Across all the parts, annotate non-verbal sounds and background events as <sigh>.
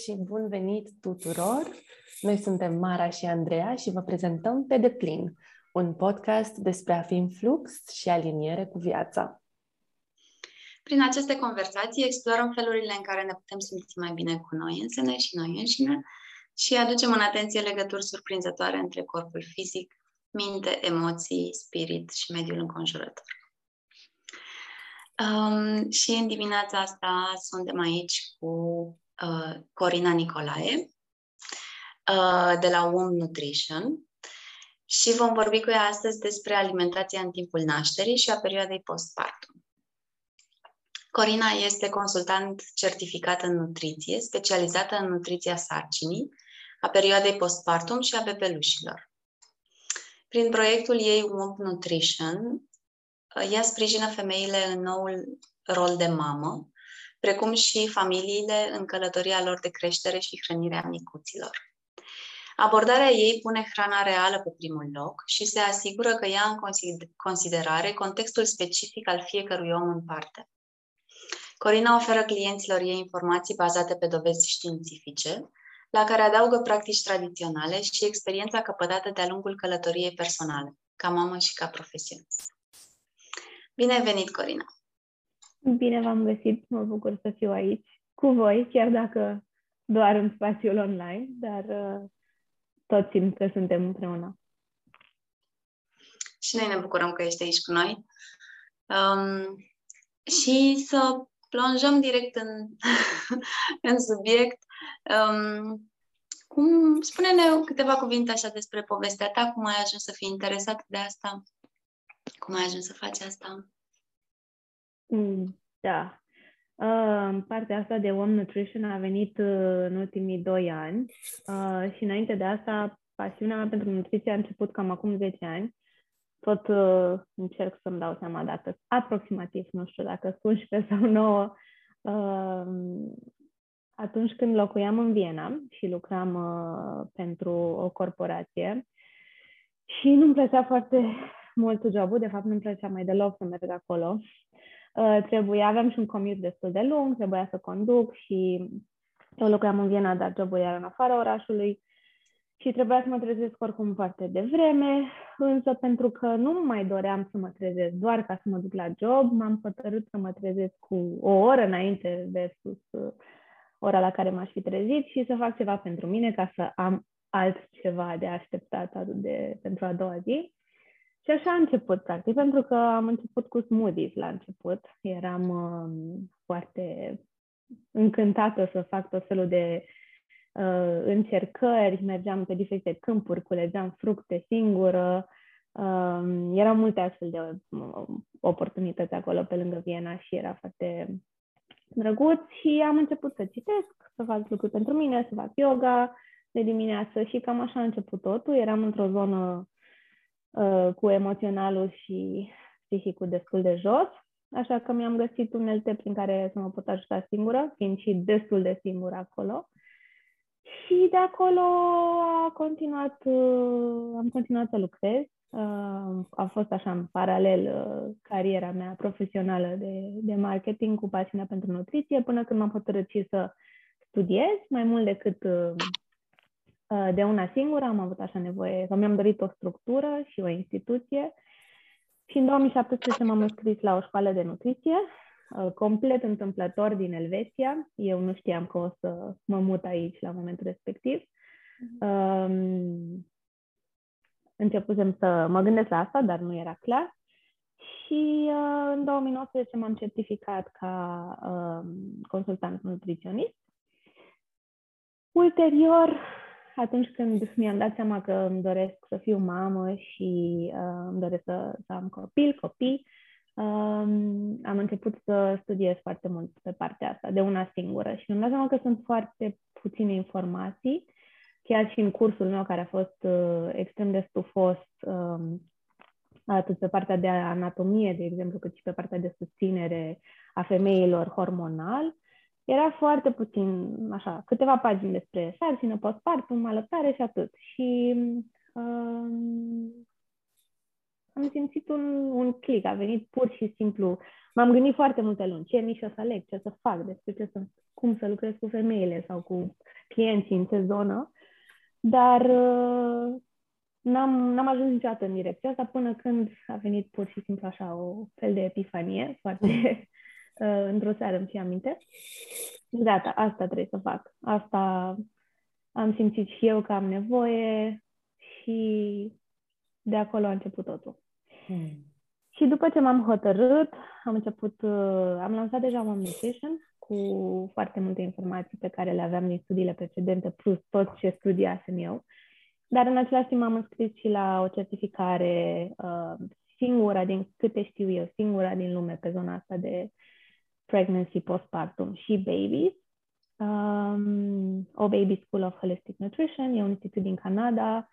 Salutare și bun venit tuturor! Noi suntem Mara și Andreea și vă prezentăm Pe deplin, un podcast despre a fi în flux și aliniere cu viața. Prin aceste conversații explorăm felurile în care ne putem simți mai bine cu noi însene și noi înșine și aducem în atenție legături surprinzătoare între corpul fizic, minte, emoții, spirit și mediul înconjurător. Um, și în dimineața asta suntem aici cu uh, Corina Nicolae uh, de la WOM Nutrition și vom vorbi cu ea astăzi despre alimentația în timpul nașterii și a perioadei postpartum. Corina este consultant certificat în nutriție, specializată în nutriția sarcinii, a perioadei postpartum și a bebelușilor. Prin proiectul ei WOMP Nutrition, ea sprijină femeile în noul rol de mamă, precum și familiile în călătoria lor de creștere și hrănire a micuților. Abordarea ei pune hrana reală pe primul loc și se asigură că ia în considerare contextul specific al fiecărui om în parte. Corina oferă clienților ei informații bazate pe dovezi științifice, la care adaugă practici tradiționale și experiența căpătată de-a lungul călătoriei personale, ca mamă și ca profesionist. Bine ai venit, Corina! Bine v-am găsit, mă bucur să fiu aici cu voi, chiar dacă doar în spațiul online, dar uh, tot simt că suntem împreună. Și noi ne bucurăm că ești aici cu noi. Um, și să plonjăm direct în, <laughs> în subiect. Um, cum, spune-ne câteva cuvinte așa despre povestea ta, cum ai ajuns să fii interesat de asta, cum ai ajuns să faci asta. Mm, da. Uh, partea asta de Home Nutrition a venit uh, în ultimii doi ani uh, și înainte de asta pasiunea mea pentru nutriție a început cam acum 10 ani. Tot uh, încerc să-mi dau seama dacă aproximativ, nu știu dacă 11 <laughs> sau 9, uh, atunci când locuiam în Viena și lucram uh, pentru o corporație și nu-mi plăcea foarte mult jobul, de fapt nu-mi plăcea mai deloc să merg acolo Uh, trebuia, aveam și un commute destul de lung, trebuia să conduc și eu locuiam în Viena, dar jobul era în afara orașului și trebuia să mă trezesc oricum foarte devreme, însă pentru că nu mai doream să mă trezesc doar ca să mă duc la job, m-am hotărât să mă trezesc cu o oră înainte versus uh, ora la care m-aș fi trezit și să fac ceva pentru mine ca să am altceva de așteptat de, pentru a doua zi. Și așa a început, practic, pentru că am început cu smoothies la început. Eram uh, foarte încântată să fac tot felul de uh, încercări, mergeam pe diferite câmpuri, culegeam fructe singură. Uh, erau multe astfel de uh, oportunități acolo pe lângă Viena și era foarte drăguț și am început să citesc, să fac lucruri pentru mine, să fac yoga de dimineață și cam așa a început totul. Eram într-o zonă Uh, cu emoționalul și psihicul destul de jos, așa că mi-am găsit unelte prin care să mă pot ajuta singură, fiind și destul de singură acolo. Și de acolo a continuat, uh, am continuat să lucrez. Uh, a fost așa în paralel cariera mea profesională de, de marketing cu pasiunea pentru nutriție, până când m-am hotărât și să studiez mai mult decât Uh, de una singură, am avut așa nevoie, că mi-am dorit o structură și o instituție. Și în 2017 m-am înscris la o școală de nutriție, uh, complet întâmplător din Elveția. Eu nu știam că o să mă mut aici la momentul respectiv. Um, începusem să mă gândesc la asta, dar nu era clar. Și uh, în 2019 m-am certificat ca uh, consultant nutriționist. Ulterior, atunci când mi-am dat seama că îmi doresc să fiu mamă și uh, îmi doresc să, să am copil, copii, um, am început să studiez foarte mult pe partea asta, de una singură. Și mi-am dat seama că sunt foarte puține informații, chiar și în cursul meu, care a fost uh, extrem de stufos, um, atât pe partea de anatomie, de exemplu, cât și pe partea de susținere a femeilor hormonal, era foarte puțin, așa, câteva pagini despre sarcină, postpartum, alăptare și atât. Și um, am simțit un, un click, a venit pur și simplu. M-am gândit foarte multe luni, ce nici să aleg, ce să fac, despre ce să, cum să lucrez cu femeile sau cu clienții în ce zonă, dar uh, n-am, n-am ajuns niciodată în direcția asta până când a venit pur și simplu așa o fel de epifanie, <laughs> foarte uh, într-o seară îmi și aminte. Gata, asta trebuie să fac. Asta am simțit și eu că am nevoie și de acolo a început totul. Hmm. Și după ce m-am hotărât, am început, uh, am lansat deja Mom Nutrition cu foarte multe informații pe care le aveam din studiile precedente, plus tot ce studiasem eu. Dar în același timp m-am înscris și la o certificare uh, singura din câte știu eu, singura din lume pe zona asta de pregnancy, postpartum și babies. Um, o Baby School of Holistic Nutrition, e un institut din Canada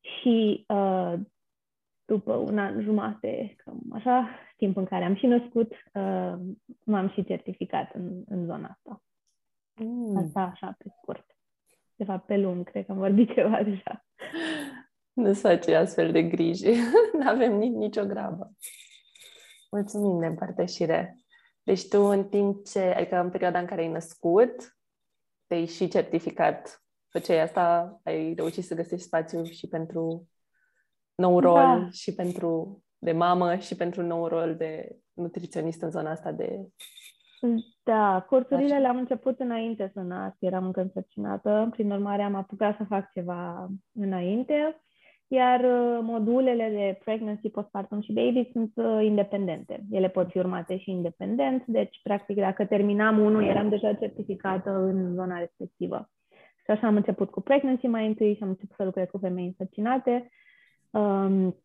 și uh, după un an jumate, cam așa, timp în care am și născut, uh, m-am și certificat în, în zona asta. Mm. Asta așa, pe scurt. De fapt, pe lung, cred că am vorbit ceva deja. Nu-ți face astfel de griji. <laughs> nu avem nici nicio grabă. Mulțumim de împărtășire. Deci tu în timp ce, adică în perioada în care ai născut, te-ai și certificat făceai asta, ai reușit să găsești spațiu și pentru nou rol da. și pentru de mamă și pentru nou rol de nutriționist în zona asta de... Da, cursurile le-am început înainte să nasc, eram încă însărcinată, prin urmare am apucat să fac ceva înainte, iar uh, modulele de pregnancy, postpartum și baby sunt uh, independente. Ele pot fi urmate și independent, deci, practic, dacă terminam unul, eram deja certificată în zona respectivă. Și așa am început cu pregnancy mai întâi și am început să lucrez cu femei însărcinate um,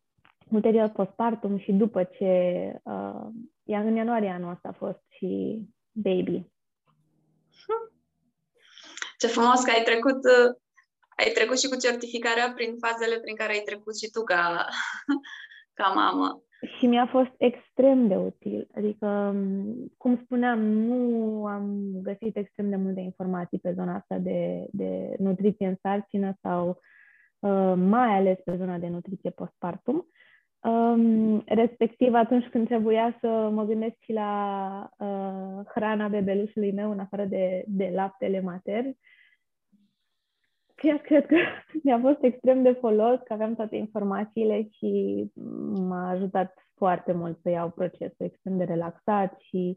ulterior postpartum și după ce uh, în ianuarie anul ăsta a fost și baby. Ce frumos că ai trecut, uh, ai trecut și cu certificarea prin fazele prin care ai trecut și tu ca, <laughs> ca mamă. Și mi-a fost extrem de util. Adică, um, cum spuneam, nu am găsit extrem de multe informații pe zona asta de, de nutriție în sarcină sau Uh, mai ales pe zona de nutriție postpartum. Um, respectiv atunci când trebuia să mă gândesc și la uh, hrana bebelușului meu în afară de, de laptele matern. Chiar cred că <laughs> mi-a fost extrem de folos că aveam toate informațiile și m-a ajutat foarte mult să iau procesul extrem de relaxat și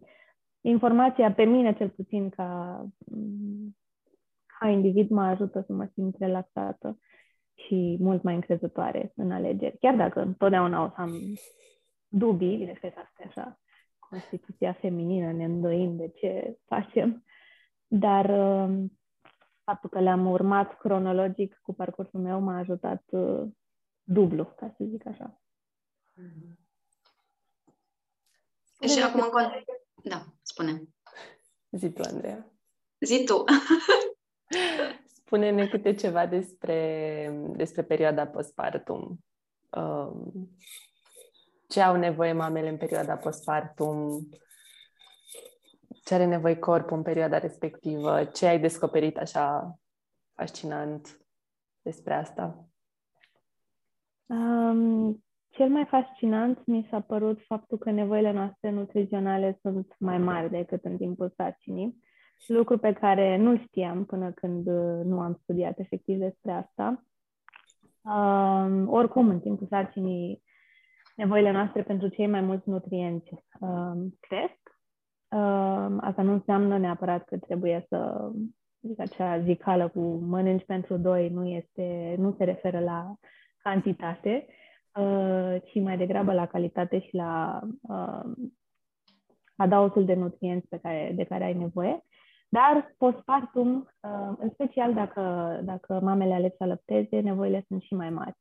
informația pe mine cel puțin ca, ca individ mă ajută să mă simt relaxată și mult mai încrezătoare în alegeri. Chiar dacă întotdeauna o să am dubii, bineînțeles, asta e așa, Constituția feminină, ne îndoim de ce facem, dar uh, faptul că le-am urmat cronologic cu parcursul meu m-a ajutat uh, dublu, ca să zic așa. Mm-hmm. Și acum în Da, spune. Zi tu, Andreea. Zi tu. <laughs> Spune-ne câte ceva despre, despre perioada postpartum. Um, ce au nevoie mamele în perioada postpartum? Ce are nevoie corpul în perioada respectivă? Ce ai descoperit așa fascinant despre asta? Um, cel mai fascinant mi s-a părut faptul că nevoile noastre nutriționale sunt mai mari decât în timpul sarcinii lucru pe care nu știam până când uh, nu am studiat efectiv despre asta. Um, oricum, în timpul sarcinii, nevoile noastre pentru cei mai mulți nutrienți um, cresc. Um, asta nu înseamnă neapărat că trebuie să, zic acea zicală cu mănânci pentru doi, nu, este, nu se referă la cantitate, uh, ci mai degrabă la calitate și la uh, adausul de nutrienți pe care, de care ai nevoie. Dar postpartum, uh, în special dacă, dacă mamele aleg să alăpteze, nevoile sunt și mai mari.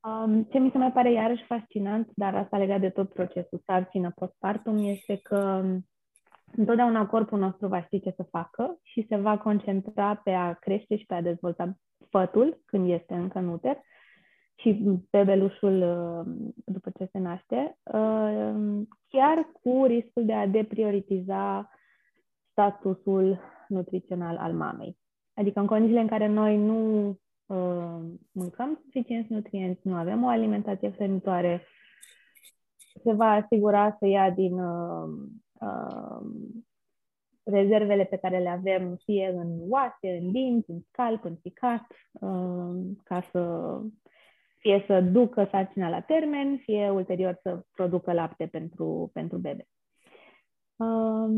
Um, ce mi se mai pare iarăși fascinant, dar asta legat de tot procesul sarcină postpartum, este că întotdeauna corpul nostru va ști ce să facă și se va concentra pe a crește și pe a dezvolta fătul când este încă în uter și bebelușul uh, după ce se naște, uh, chiar cu riscul de a deprioritiza statusul nutrițional al mamei. Adică în condițiile în care noi nu uh, mâncăm suficienți nutrienți, nu avem o alimentație hrănitoare, se va asigura să ia din uh, uh, rezervele pe care le avem, fie în oase, în dinți, în scalp, în ficat, uh, ca să fie să ducă sarcina la termen, fie ulterior să producă lapte pentru, pentru bebe. Uh,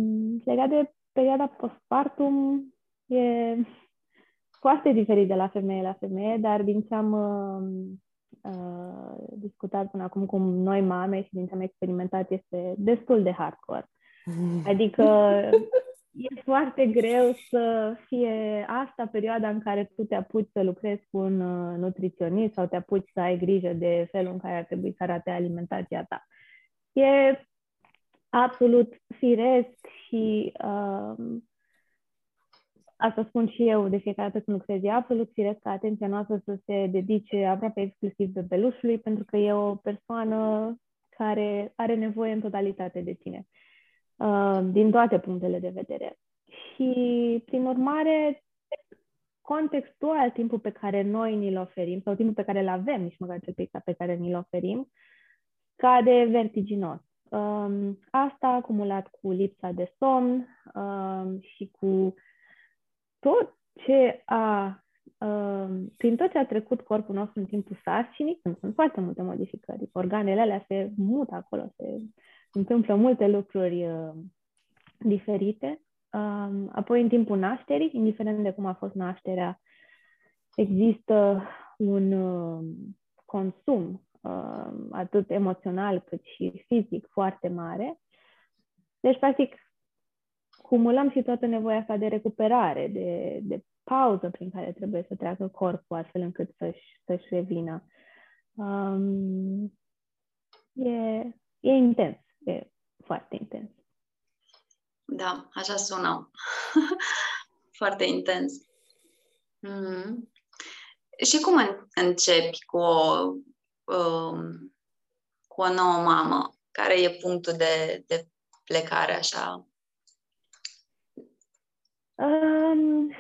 legat de perioada postpartum, e foarte diferit de la femeie la femeie, dar din ce am uh, uh, discutat până acum cu noi mame și din ce am experimentat este destul de hardcore. Adică <laughs> e foarte greu să fie asta perioada în care tu te apuci să lucrezi cu un uh, nutriționist sau te apuci să ai grijă de felul în care ar trebui să arate alimentația ta. E absolut firesc și uh, asta spun și eu de fiecare dată când lucrez, e absolut firesc ca atenția noastră să se dedice aproape exclusiv bebelușului, pentru că e o persoană care are nevoie în totalitate de tine, uh, din toate punctele de vedere. Și, prin urmare, contextual, timpul pe care noi ni-l oferim, sau timpul pe care îl avem, nici măcar cel pic pe care ni-l oferim, cade vertiginos. Um, asta acumulat cu lipsa de somn um, și cu tot ce a, uh, prin tot ce a trecut corpul nostru în timpul sarcinii, când sunt foarte multe modificări, organele alea se mută acolo, se întâmplă multe lucruri uh, diferite. Uh, apoi, în timpul nașterii, indiferent de cum a fost nașterea, există un uh, consum uh, atât emoțional cât și fizic foarte mare. Deci, practic, cumulăm și toată nevoia asta de recuperare, de, de pauză prin care trebuie să treacă corpul astfel încât să-și, să-și revină. Um, e, e intens, e foarte intens. Da, așa sună. <laughs> foarte intens. Mm-hmm. Și cum începi cu o, um, cu o nouă mamă? Care e punctul de, de plecare așa Um,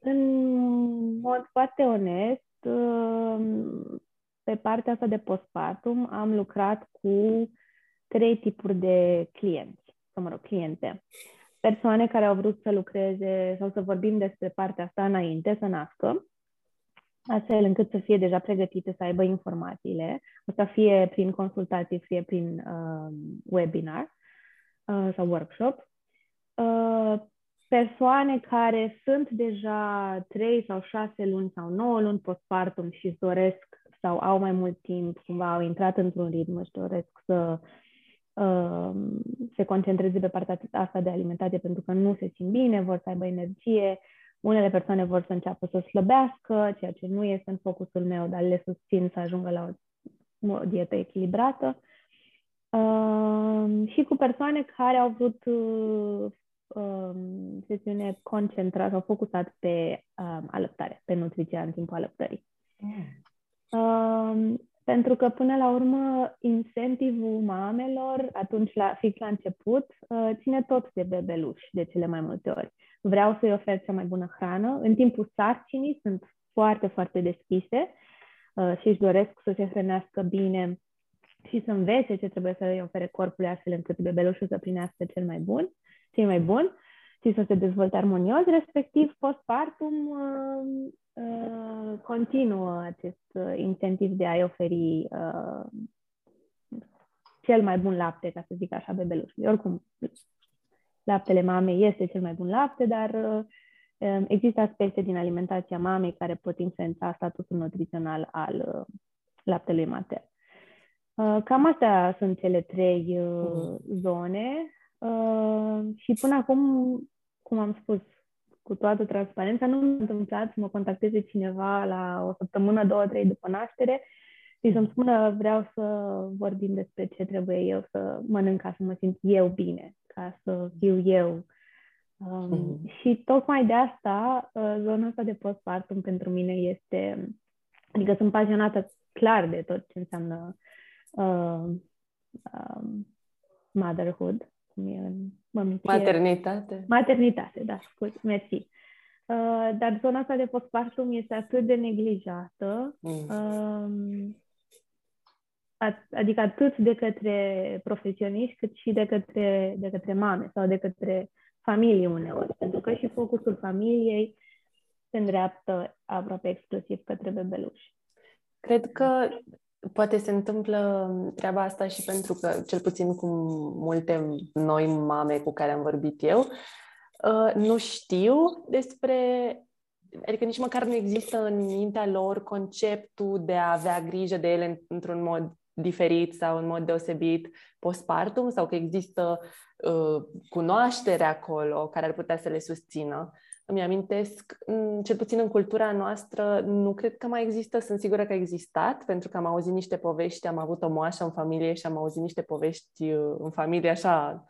în mod foarte onest, um, pe partea asta de postpartum am lucrat cu trei tipuri de clienți, sau mă rog, cliente. Persoane care au vrut să lucreze sau să vorbim despre partea asta înainte, să nască, astfel încât să fie deja pregătite să aibă informațiile, asta fie prin consultații, fie prin uh, webinar uh, sau workshop. Uh, persoane care sunt deja 3 sau 6 luni sau 9 luni postpartum și își doresc sau au mai mult timp, cumva au intrat într-un ritm și doresc să uh, se concentreze pe partea asta de alimentație pentru că nu se simt bine, vor să aibă energie, unele persoane vor să înceapă să slăbească, ceea ce nu este în focusul meu, dar le susțin să ajungă la o, o dietă echilibrată. Uh, și cu persoane care au vrut uh, um, sesiune concentrată sau focusat pe um, alăptare, pe nutriția în timpul alăptării. Mm. Um, pentru că, până la urmă, incentivul mamelor, atunci, la, fix la început, uh, ține tot de bebeluș, de cele mai multe ori. Vreau să-i ofer cea mai bună hrană. În timpul sarcinii sunt foarte, foarte deschise uh, și își doresc să se hrănească bine și să învețe ce trebuie să îi ofere corpului astfel încât bebelușul să primească cel mai bun cei mai buni și să se dezvolte armonios, respectiv postpartum uh, uh, continuă acest uh, incentiv de a-i oferi uh, cel mai bun lapte, ca să zic așa, bebelușului. Oricum, laptele mamei este cel mai bun lapte, dar uh, um, există aspecte din alimentația mamei care pot influența statusul nutrițional al uh, laptelui mater. Uh, cam astea sunt cele trei uh, mhm. zone Uh, și până acum, cum am spus, cu toată transparența, nu m-a întâmplat să mă contacteze cineva la o săptămână, două, trei după naștere și să-mi spună vreau să vorbim despre ce trebuie eu să mănânc ca să mă simt eu bine, ca să fiu eu. Um, mm. Și tocmai de asta, uh, zona asta de postpartum pentru mine este, adică sunt pasionată clar de tot ce înseamnă uh, um, motherhood cum e în mămicie. Maternitate. Maternitate, da, scuze, mersi. Uh, dar zona asta de postpartum este atât de neglijată. Mm. Uh, adică atât de către profesioniști, cât și de către, de către mame sau de către familie uneori. Pentru că și focusul familiei se îndreaptă aproape exclusiv către bebeluși. Cred că poate se întâmplă treaba asta și pentru că, cel puțin cu multe noi mame cu care am vorbit eu, uh, nu știu despre adică nici măcar nu există în mintea lor conceptul de a avea grijă de ele într-un mod diferit sau în mod deosebit postpartum sau că există uh, cunoaștere acolo care ar putea să le susțină. Îmi amintesc, cel puțin în cultura noastră, nu cred că mai există, sunt sigură că a existat, pentru că am auzit niște povești, am avut o moașă în familie și am auzit niște povești uh, în familie așa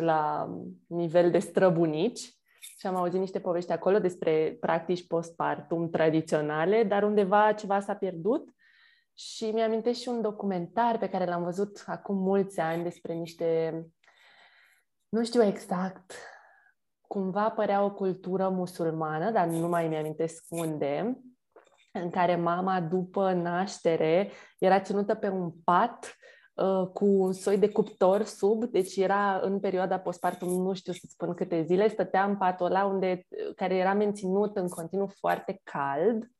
la nivel de străbunici și am auzit niște povești acolo despre practici postpartum tradiționale, dar undeva ceva s-a pierdut. Și mi-amintesc și un documentar pe care l-am văzut acum mulți ani despre niște, nu știu exact, cumva părea o cultură musulmană, dar nu mai mi-amintesc unde, în care mama după naștere era ținută pe un pat Uh, cu un soi de cuptor sub, deci era în perioada postpartum, nu știu să spun câte zile, stătea în patul ăla unde, uh, care era menținut în continuu foarte cald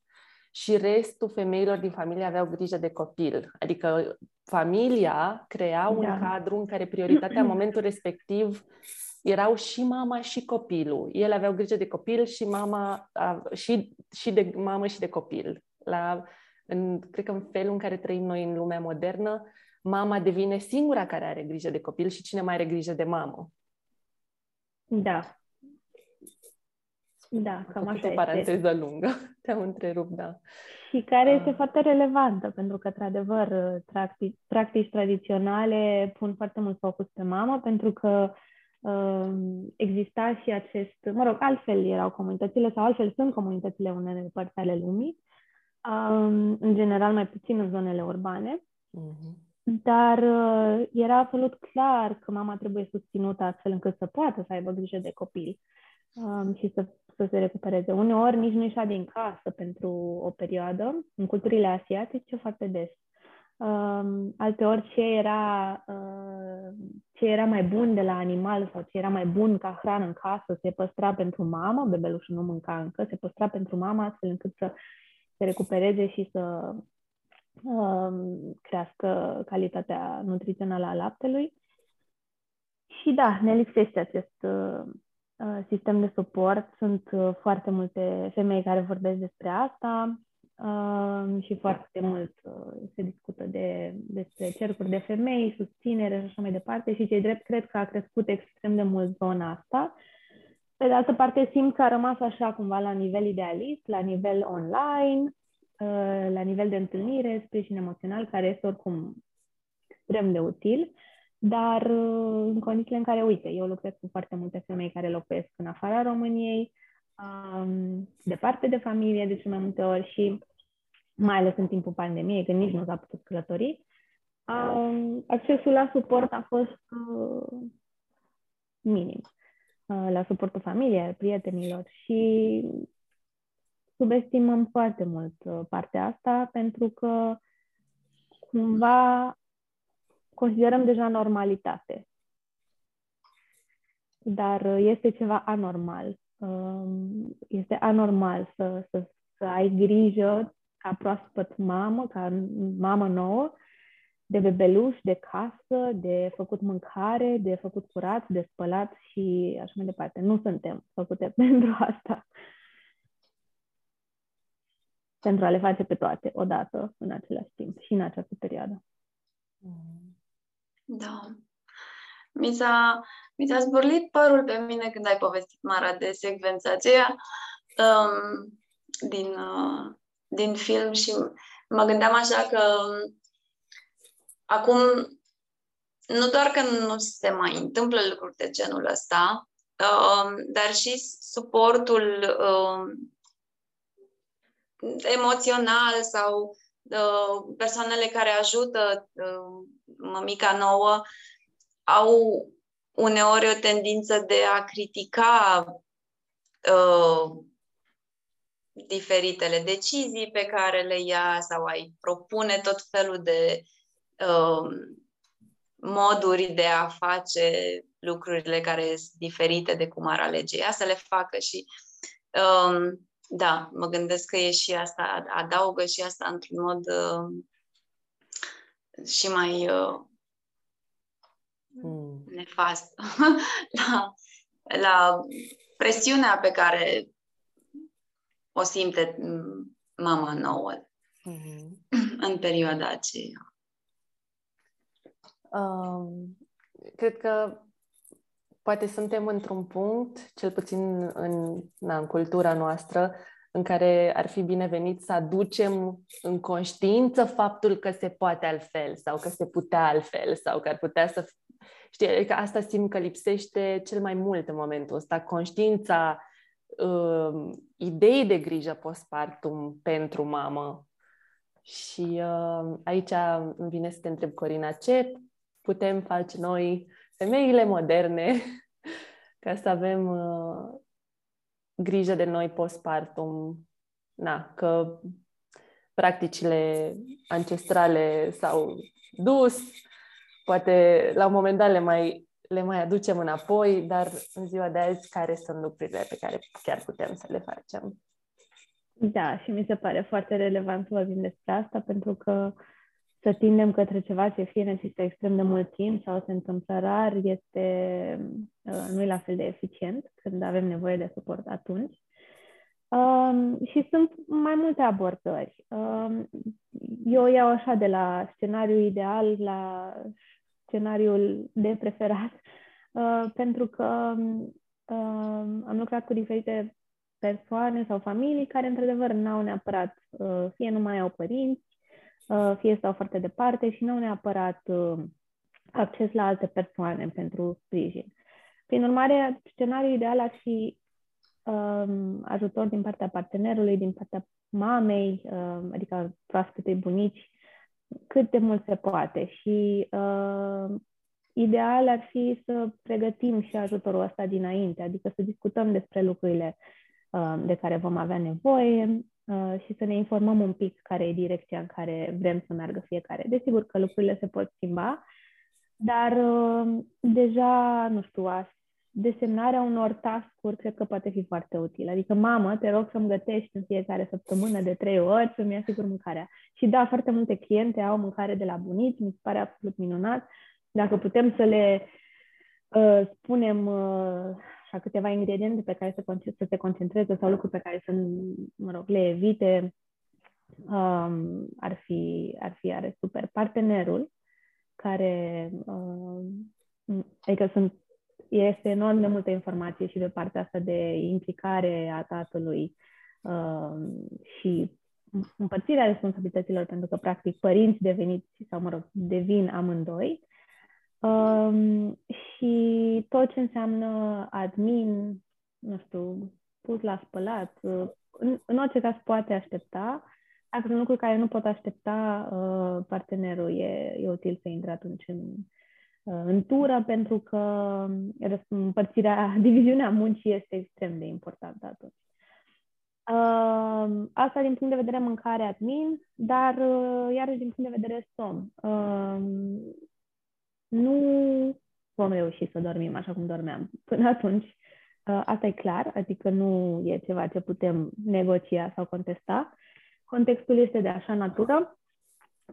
și restul femeilor din familie aveau grijă de copil. Adică familia crea un da. cadru în care prioritatea în momentul respectiv erau și mama și copilul. Ele aveau grijă de copil și mama și, și de mamă și de copil. La, în, cred că în felul în care trăim noi în lumea modernă, mama devine singura care are grijă de copil și cine mai are grijă de mamă. Da. Da, cam așa este. o paranteză lungă. <laughs> Te-am întrerupt, da. Și care este uh. foarte relevantă, pentru că, într-adevăr, practici, practici tradiționale pun foarte mult focus pe mamă, pentru că uh, exista și acest, mă rog, altfel erau comunitățile sau altfel sunt comunitățile unele părți ale lumii, uh, în general mai puțin în zonele urbane. Uh-huh. Dar uh, era absolut clar că mama trebuie susținută astfel încât să poată să aibă grijă de copil um, și să, să se recupereze. Uneori nici nu ieșea din casă pentru o perioadă, în culturile asiatice foarte des. Um, alteori ce era, uh, ce era mai bun de la animal sau ce era mai bun ca hrană în casă se păstra pentru mamă, bebelușul nu mânca încă, se păstra pentru mamă astfel încât să se recupereze și să Um, crească calitatea nutrițională a laptelui. Și da, ne lipsește acest uh, uh, sistem de suport. Sunt uh, foarte multe femei care vorbesc despre asta uh, și foarte mult uh, se discută de, despre cercuri de femei, susținere și așa mai departe și cei drept cred că a crescut extrem de mult zona asta. Pe de altă parte, simt că a rămas așa cumva la nivel idealist, la nivel online, Uh, la nivel de întâlnire, sprijin emoțional, care este oricum extrem de util, dar uh, în condițiile în care, uite, eu lucrez cu foarte multe femei care locuiesc în afara României, um, departe de familie de cele mai multe ori și mai ales în timpul pandemiei, când nici nu s-a putut călători, um, accesul la suport a fost uh, minim. Uh, la suportul familiei, prietenilor și subestimăm foarte mult uh, partea asta pentru că cumva considerăm deja normalitate. Dar uh, este ceva anormal. Um, este anormal să, să, să ai grijă ca proaspăt mamă, ca mamă nouă, de bebeluș, de casă, de făcut mâncare, de făcut curat, de spălat și așa mai departe. Nu suntem făcute <laughs> pentru asta pentru a le face pe toate odată în același timp și în această perioadă. Da. Mi s-a, mi s-a zburlit părul pe mine când ai povestit, Mara, de secvența aceea um, din, uh, din film și mă gândeam așa că um, acum nu doar că nu se mai întâmplă lucruri de genul ăsta, um, dar și suportul um, emoțional sau uh, persoanele care ajută uh, mămica nouă au uneori o tendință de a critica uh, diferitele decizii pe care le ia sau ai propune tot felul de um, moduri de a face lucrurile care sunt diferite de cum ar alege ea să le facă și um, da, mă gândesc că e și asta, adaugă și asta într-un mod uh, și mai uh, mm. nefast <laughs> la, la presiunea pe care o simte mama nouă mm-hmm. <clears throat> în perioada aceea. Um, cred că poate suntem într-un punct, cel puțin în, na, în cultura noastră, în care ar fi binevenit să aducem în conștiință faptul că se poate altfel sau că se putea altfel sau că ar putea să... Știi, că adică asta simt că lipsește cel mai mult în momentul ăsta, conștiința uh, ideii de grijă postpartum pentru mamă. Și uh, aici îmi vine să te întreb, Corina, ce putem face noi, femeile moderne, <laughs> ca să avem uh, grijă de noi postpartum, na, că practicile ancestrale s-au dus, poate la un moment dat le mai, le mai aducem înapoi, dar în ziua de azi care sunt lucrurile pe care chiar putem să le facem? Da, și mi se pare foarte relevant să vorbim despre asta, pentru că să tindem către ceva ce fie necesită extrem de mult timp sau se întâmplă rar, este, uh, nu e la fel de eficient când avem nevoie de suport atunci. Um, și sunt mai multe abordări. Um, eu iau așa de la scenariul ideal la scenariul de preferat, uh, pentru că uh, am lucrat cu diferite persoane sau familii care, într-adevăr, n-au neapărat, uh, fie nu mai au părinți, uh, fie stau foarte departe și nu au neapărat uh, acces la alte persoane pentru sprijin. Prin urmare, scenariul ideal ar fi um, ajutor din partea partenerului, din partea mamei, uh, adică proaspetei bunici, cât de mult se poate. Și uh, ideal ar fi să pregătim și ajutorul ăsta dinainte, adică să discutăm despre lucrurile uh, de care vom avea nevoie uh, și să ne informăm un pic care e direcția în care vrem să meargă fiecare. Desigur că lucrurile se pot schimba, dar uh, deja, nu știu, a desemnarea unor task-uri cred că poate fi foarte util. Adică, mamă, te rog să-mi gătești în fiecare săptămână de trei ori să-mi asigur mâncarea. Și da, foarte multe cliente au mâncare de la bunici, mi se pare absolut minunat. Dacă putem să le uh, spunem uh, așa, câteva ingrediente pe care să, să se concentreze sau lucruri pe care să, mă rog, le evite, um, ar, fi, ar fi are super. Partenerul, care, uh, adică sunt este enorm de multă informație și de partea asta de implicare a tatălui uh, și împărțirea responsabilităților, pentru că, practic, părinți deveniți, sau, mă rog, devin amândoi, um, și tot ce înseamnă admin, nu știu, pus la spălat, uh, în, în orice caz poate aștepta. Dacă sunt lucruri care nu pot aștepta, uh, partenerul e, e util să intre atunci în, Uh, în tură, pentru că împărțirea, <laughs> diviziunea muncii este extrem de importantă atunci. Uh, asta din punct de vedere mâncare admin, dar uh, iarăși din punct de vedere somn. Nu vom reuși să dormim așa cum dormeam până atunci. Asta e clar, adică nu e ceva ce putem negocia sau contesta. Contextul este de așa natură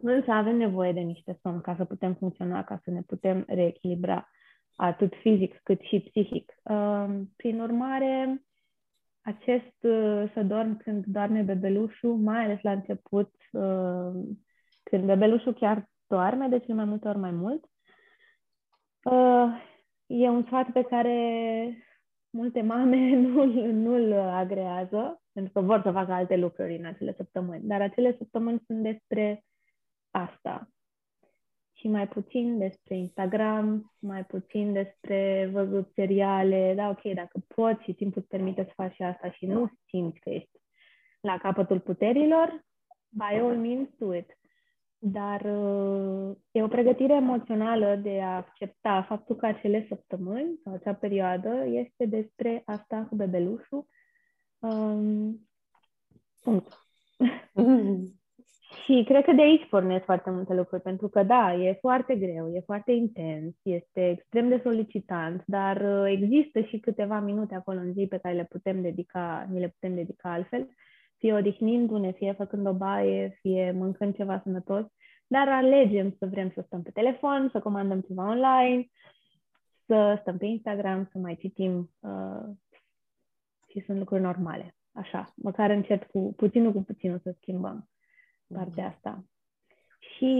Însă avem nevoie de niște somn ca să putem funcționa, ca să ne putem reechilibra atât fizic cât și psihic. Prin urmare, acest uh, să dorm când doarme bebelușul, mai ales la început, uh, când bebelușul chiar doarme, de cel mai multe ori mai mult, uh, e un sfat pe care multe mame <laughs> nu-l, nu-l agrează, pentru că vor să facă alte lucruri în acele săptămâni. Dar acele săptămâni sunt despre asta. Și mai puțin despre Instagram, mai puțin despre văzut seriale. Da, ok, dacă poți și timpul îți permite să faci și asta și nu simți că ești la capătul puterilor, by all means do it. Dar uh, e o pregătire emoțională de a accepta faptul că acele săptămâni sau acea perioadă este despre asta cu bebelușul um, Punct. <laughs> Și cred că de aici pornesc foarte multe lucruri, pentru că da, e foarte greu, e foarte intens, este extrem de solicitant, dar uh, există și câteva minute acolo în zi pe care le putem dedica, ni le putem dedica altfel, fie odihnindu-ne, fie făcând o baie, fie mâncând ceva sănătos, dar alegem să vrem să stăm pe telefon, să comandăm ceva online, să stăm pe Instagram, să mai citim uh, și sunt lucruri normale, așa, măcar încet cu puținul cu puținul să schimbăm partea mhm. asta. Și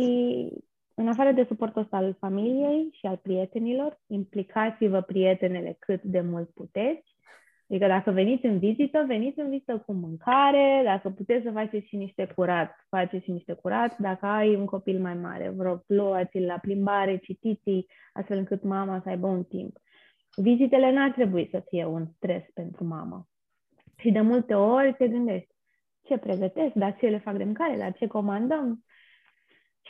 în afară de suportul ăsta al familiei și al prietenilor, implicați-vă prietenele cât de mult puteți. Adică dacă veniți în vizită, veniți în vizită cu mâncare, dacă puteți să faceți și niște curat, faceți și niște curat. Dacă ai un copil mai mare, vă rog, luați-l la plimbare, citiți astfel încât mama să aibă un timp. Vizitele n-ar trebui să fie un stres pentru mamă. Și de multe ori te gândești, ce pregătesc, dar ce le fac de mâncare, dar ce comandăm.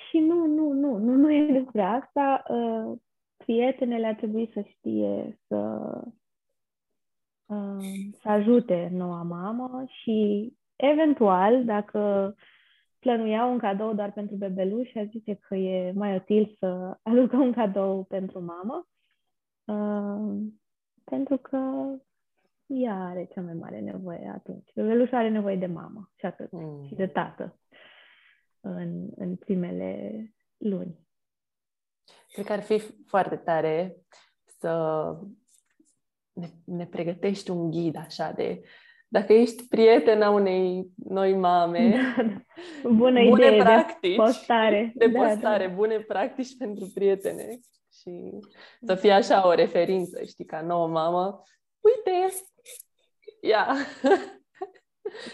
Și nu, nu, nu, nu, nu e despre asta. Uh, prietenele ar trebui să știe să, uh, să ajute noua mamă și eventual, dacă plănuia un cadou doar pentru bebeluș și zice că e mai util să aducă un cadou pentru mamă, uh, pentru că ea are cea mai mare nevoie atunci. Bebelușul are nevoie de mamă și atât. Mm. Și de tată în, în primele luni. Cred că ar fi foarte tare să ne, ne pregătești un ghid așa de dacă ești prietena unei noi mame, <laughs> da, da. Bună bune idee practici, de postare. De da, postare, da. bune practici pentru prietene. Și să fie așa o referință, știi, ca nouă mamă. Uite, Ia!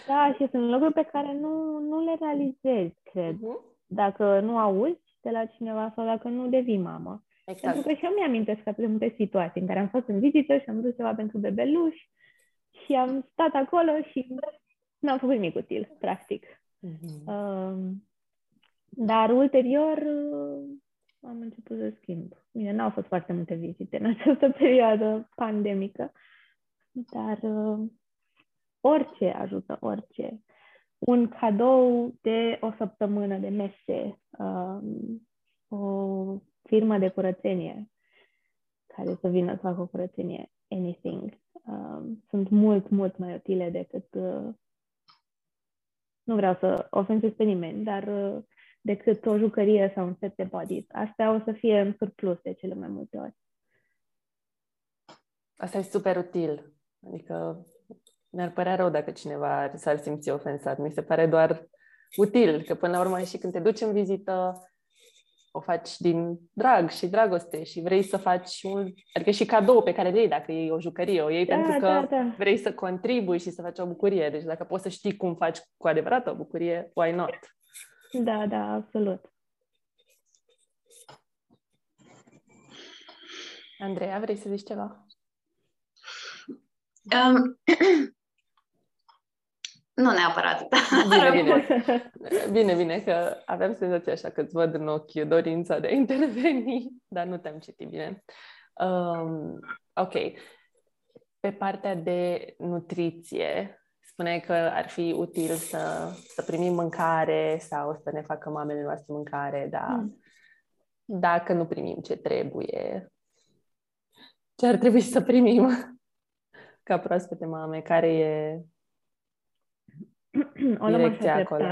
Da, și sunt lucruri pe care nu, nu le realizezi, cred. Uh-huh. Dacă nu auzi de la cineva sau dacă nu devii mamă. Exact. Pentru că și eu mi-amintesc atât de multe situații în care am fost în vizită și am dus ceva pentru bebeluș și am stat acolo și n-am făcut nimic util, practic. Uh-huh. Uh, dar ulterior uh, am început să schimb. Bine, n-au fost foarte multe vizite în această perioadă pandemică, dar uh, orice ajută, orice. Un cadou de o săptămână de mese, um, o firmă de curățenie care să vină să facă o curățenie, anything. Um, sunt mult, mult mai utile decât uh, nu vreau să ofensez pe nimeni, dar uh, decât o jucărie sau un set de body. Astea o să fie în surplus de cele mai multe ori. Asta e super util. Adică mi-ar părea rău dacă cineva s-ar simți ofensat. Mi se pare doar util, că până la urmă și când te duci în vizită, o faci din drag și dragoste și vrei să faci un... Adică și cadou pe care îl iei, dacă e o jucărie, o iei da, pentru că da, da. vrei să contribui și să faci o bucurie. Deci dacă poți să știi cum faci cu adevărat o bucurie, why not? Da, da, absolut. Andreea, vrei să zici ceva? Um, <clears throat> nu neapărat. Bine, <laughs> bine. Bine, bine, că aveam senzația așa că îți văd în ochi dorința de a interveni, dar nu te-am citit bine. Um, ok. Pe partea de nutriție, spuneai că ar fi util să, să primim mâncare sau să ne facă mamele noastre mâncare, dar mm. dacă nu primim ce trebuie, ce ar trebui să primim <laughs> ca proaspete mame? Care e <clears throat> o direcția acolo?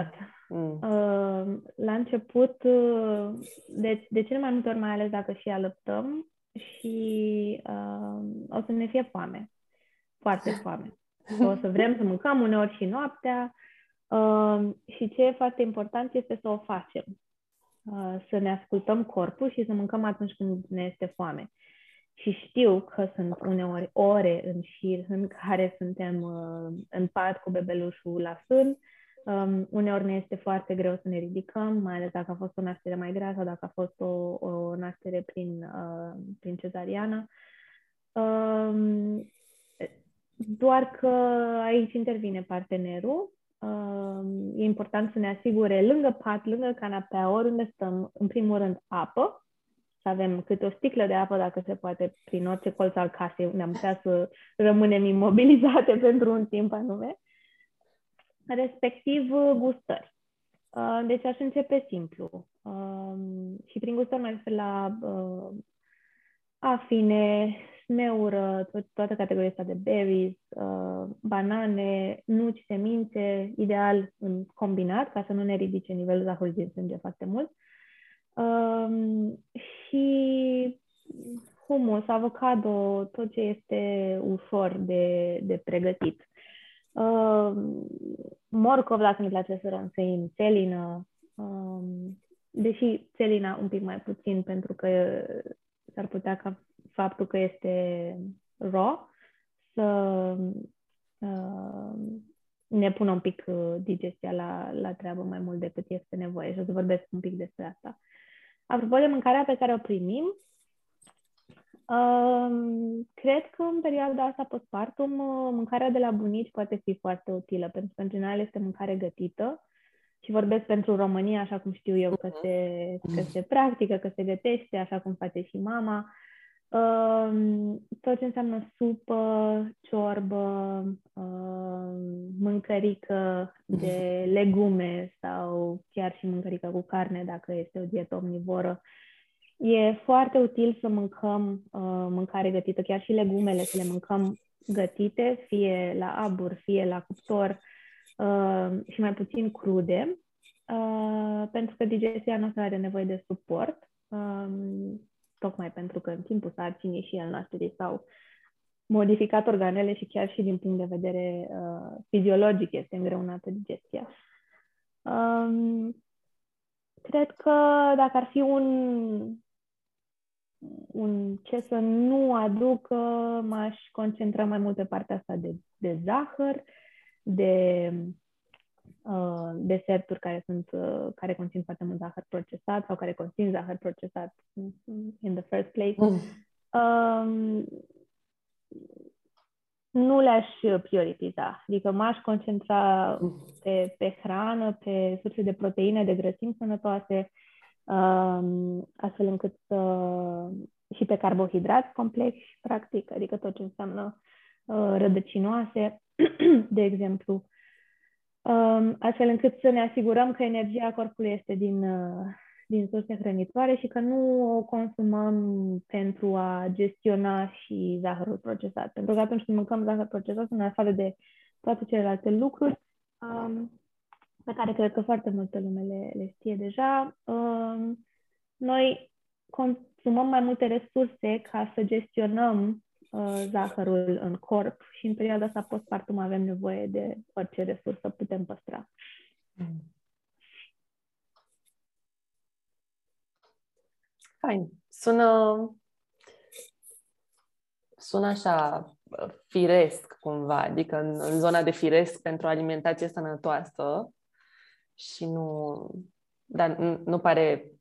Mm. Uh, la început, uh, deci de cele mai multe ori, mai ales dacă și alăptăm, și uh, o să ne fie foame. Foarte foame. <laughs> O să vrem să mâncăm uneori și noaptea. Uh, și ce e foarte important este să o facem. Uh, să ne ascultăm corpul și să mâncăm atunci când ne este foame și știu că sunt uneori ore în șir în care suntem uh, în pat cu bebelușul la sân. Um, uneori ne este foarte greu să ne ridicăm, mai ales dacă a fost o naștere mai grea sau dacă a fost o, o naștere prin, uh, prin cezariană. Um, doar că aici intervine partenerul. Um, e important să ne asigure lângă pat, lângă canapea, oriunde stăm, în primul rând, apă, să avem câte o sticlă de apă, dacă se poate, prin orice colț al casei, unde am putea să rămânem imobilizate <laughs> pentru un timp anume. respectiv gustări. Uh, deci aș începe simplu. Um, și prin gustări mai refer la uh, afine, smeură, to- toată categoria asta de berries, uh, banane, nuci, semințe, ideal în combinat, ca să nu ne ridice nivelul zahărului din sânge foarte mult. Um, și humus, avocado, tot ce este ușor de, de pregătit. Uh, morcov, dacă ne place să rănsăim, țelină, uh, deși țelina un pic mai puțin, pentru că s-ar putea ca faptul că este raw să uh, ne pună un pic uh, digestia la, la treabă mai mult decât este nevoie și o să vorbesc un pic despre asta. Apropo de mâncarea pe care o primim, um, cred că în perioada asta postpartum uh, mâncarea de la bunici poate fi foarte utilă, pentru că în general este mâncare gătită și vorbesc pentru România, așa cum știu eu că Mhm. se, că se practică, că se gătește, așa cum face și mama. Um, tot ce înseamnă supă, ciorbă, um, mâncărică de <laughs> legume sau chiar și mâncărică cu carne, dacă este o dietă omnivoră. E foarte util să mâncăm uh, mâncare gătită, chiar și legumele, să le mâncăm gătite, fie la abur, fie la cuptor uh, și mai puțin crude, uh, pentru că digestia noastră are nevoie de suport. Um, tocmai pentru că în timpul sarcinii și al nașterii s-au modificat organele și chiar și din punct de vedere uh, fiziologic este îngreunată digestia. Um, cred că dacă ar fi un, un ce să nu aduc, m-aș concentra mai mult pe partea asta de, de zahăr, de uh, deserturi care sunt uh, care conțin foarte mult zahăr procesat sau care conțin zahăr procesat in the first place. Mm. Um, nu le-aș prioritiza. Adică m-aș concentra pe, pe hrană, pe surse de proteine, de grăsimi sănătoase, um, astfel încât să... și pe carbohidrați complexi, practic, adică tot ce înseamnă uh, rădăcinoase, <clears throat> de exemplu, um, astfel încât să ne asigurăm că energia corpului este din, uh, din surse hrănitoare și că nu o consumăm pentru a gestiona și zahărul procesat. Pentru că atunci când mâncăm zahăr procesat, în afară de toate celelalte lucruri, um, pe care cred că foarte multă lume le, le știe deja, um, noi consumăm mai multe resurse ca să gestionăm uh, zahărul în corp și în perioada asta postpartum avem nevoie de orice resursă putem păstra. Fain. Sună, sună așa uh, firesc cumva, adică în, în zona de firesc pentru alimentație sănătoasă și nu, dar nu, nu pare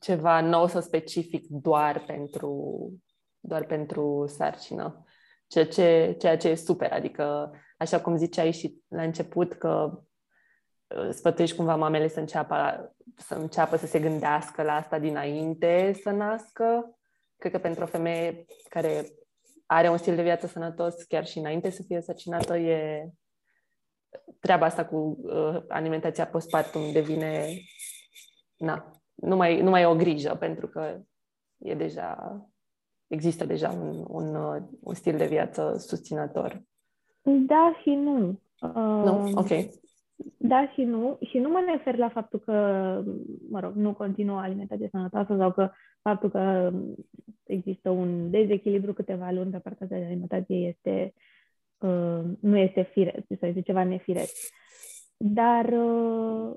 ceva nou sau specific doar pentru, doar pentru sarcină. Ceea ce, ceea ce e super, adică așa cum ziceai și la început că uh, sfătuiești cumva mamele să înceapă, să înceapă să se gândească la asta dinainte să nască. Cred că pentru o femeie care are un stil de viață sănătos chiar și înainte să fie săcinată, e treaba asta cu uh, alimentația postpartum devine na, nu mai, nu mai e o grijă pentru că e deja există deja un, un, uh, un stil de viață susținător. Da și nu. Uh, Nu? Ok. Da și nu. Și nu mă refer la faptul că, mă rog, nu continuă alimentație sănătoasă sau că faptul că există un dezechilibru câteva luni pe partea de alimentație este, uh, nu este firesc, sau este ceva nefiresc. Dar uh,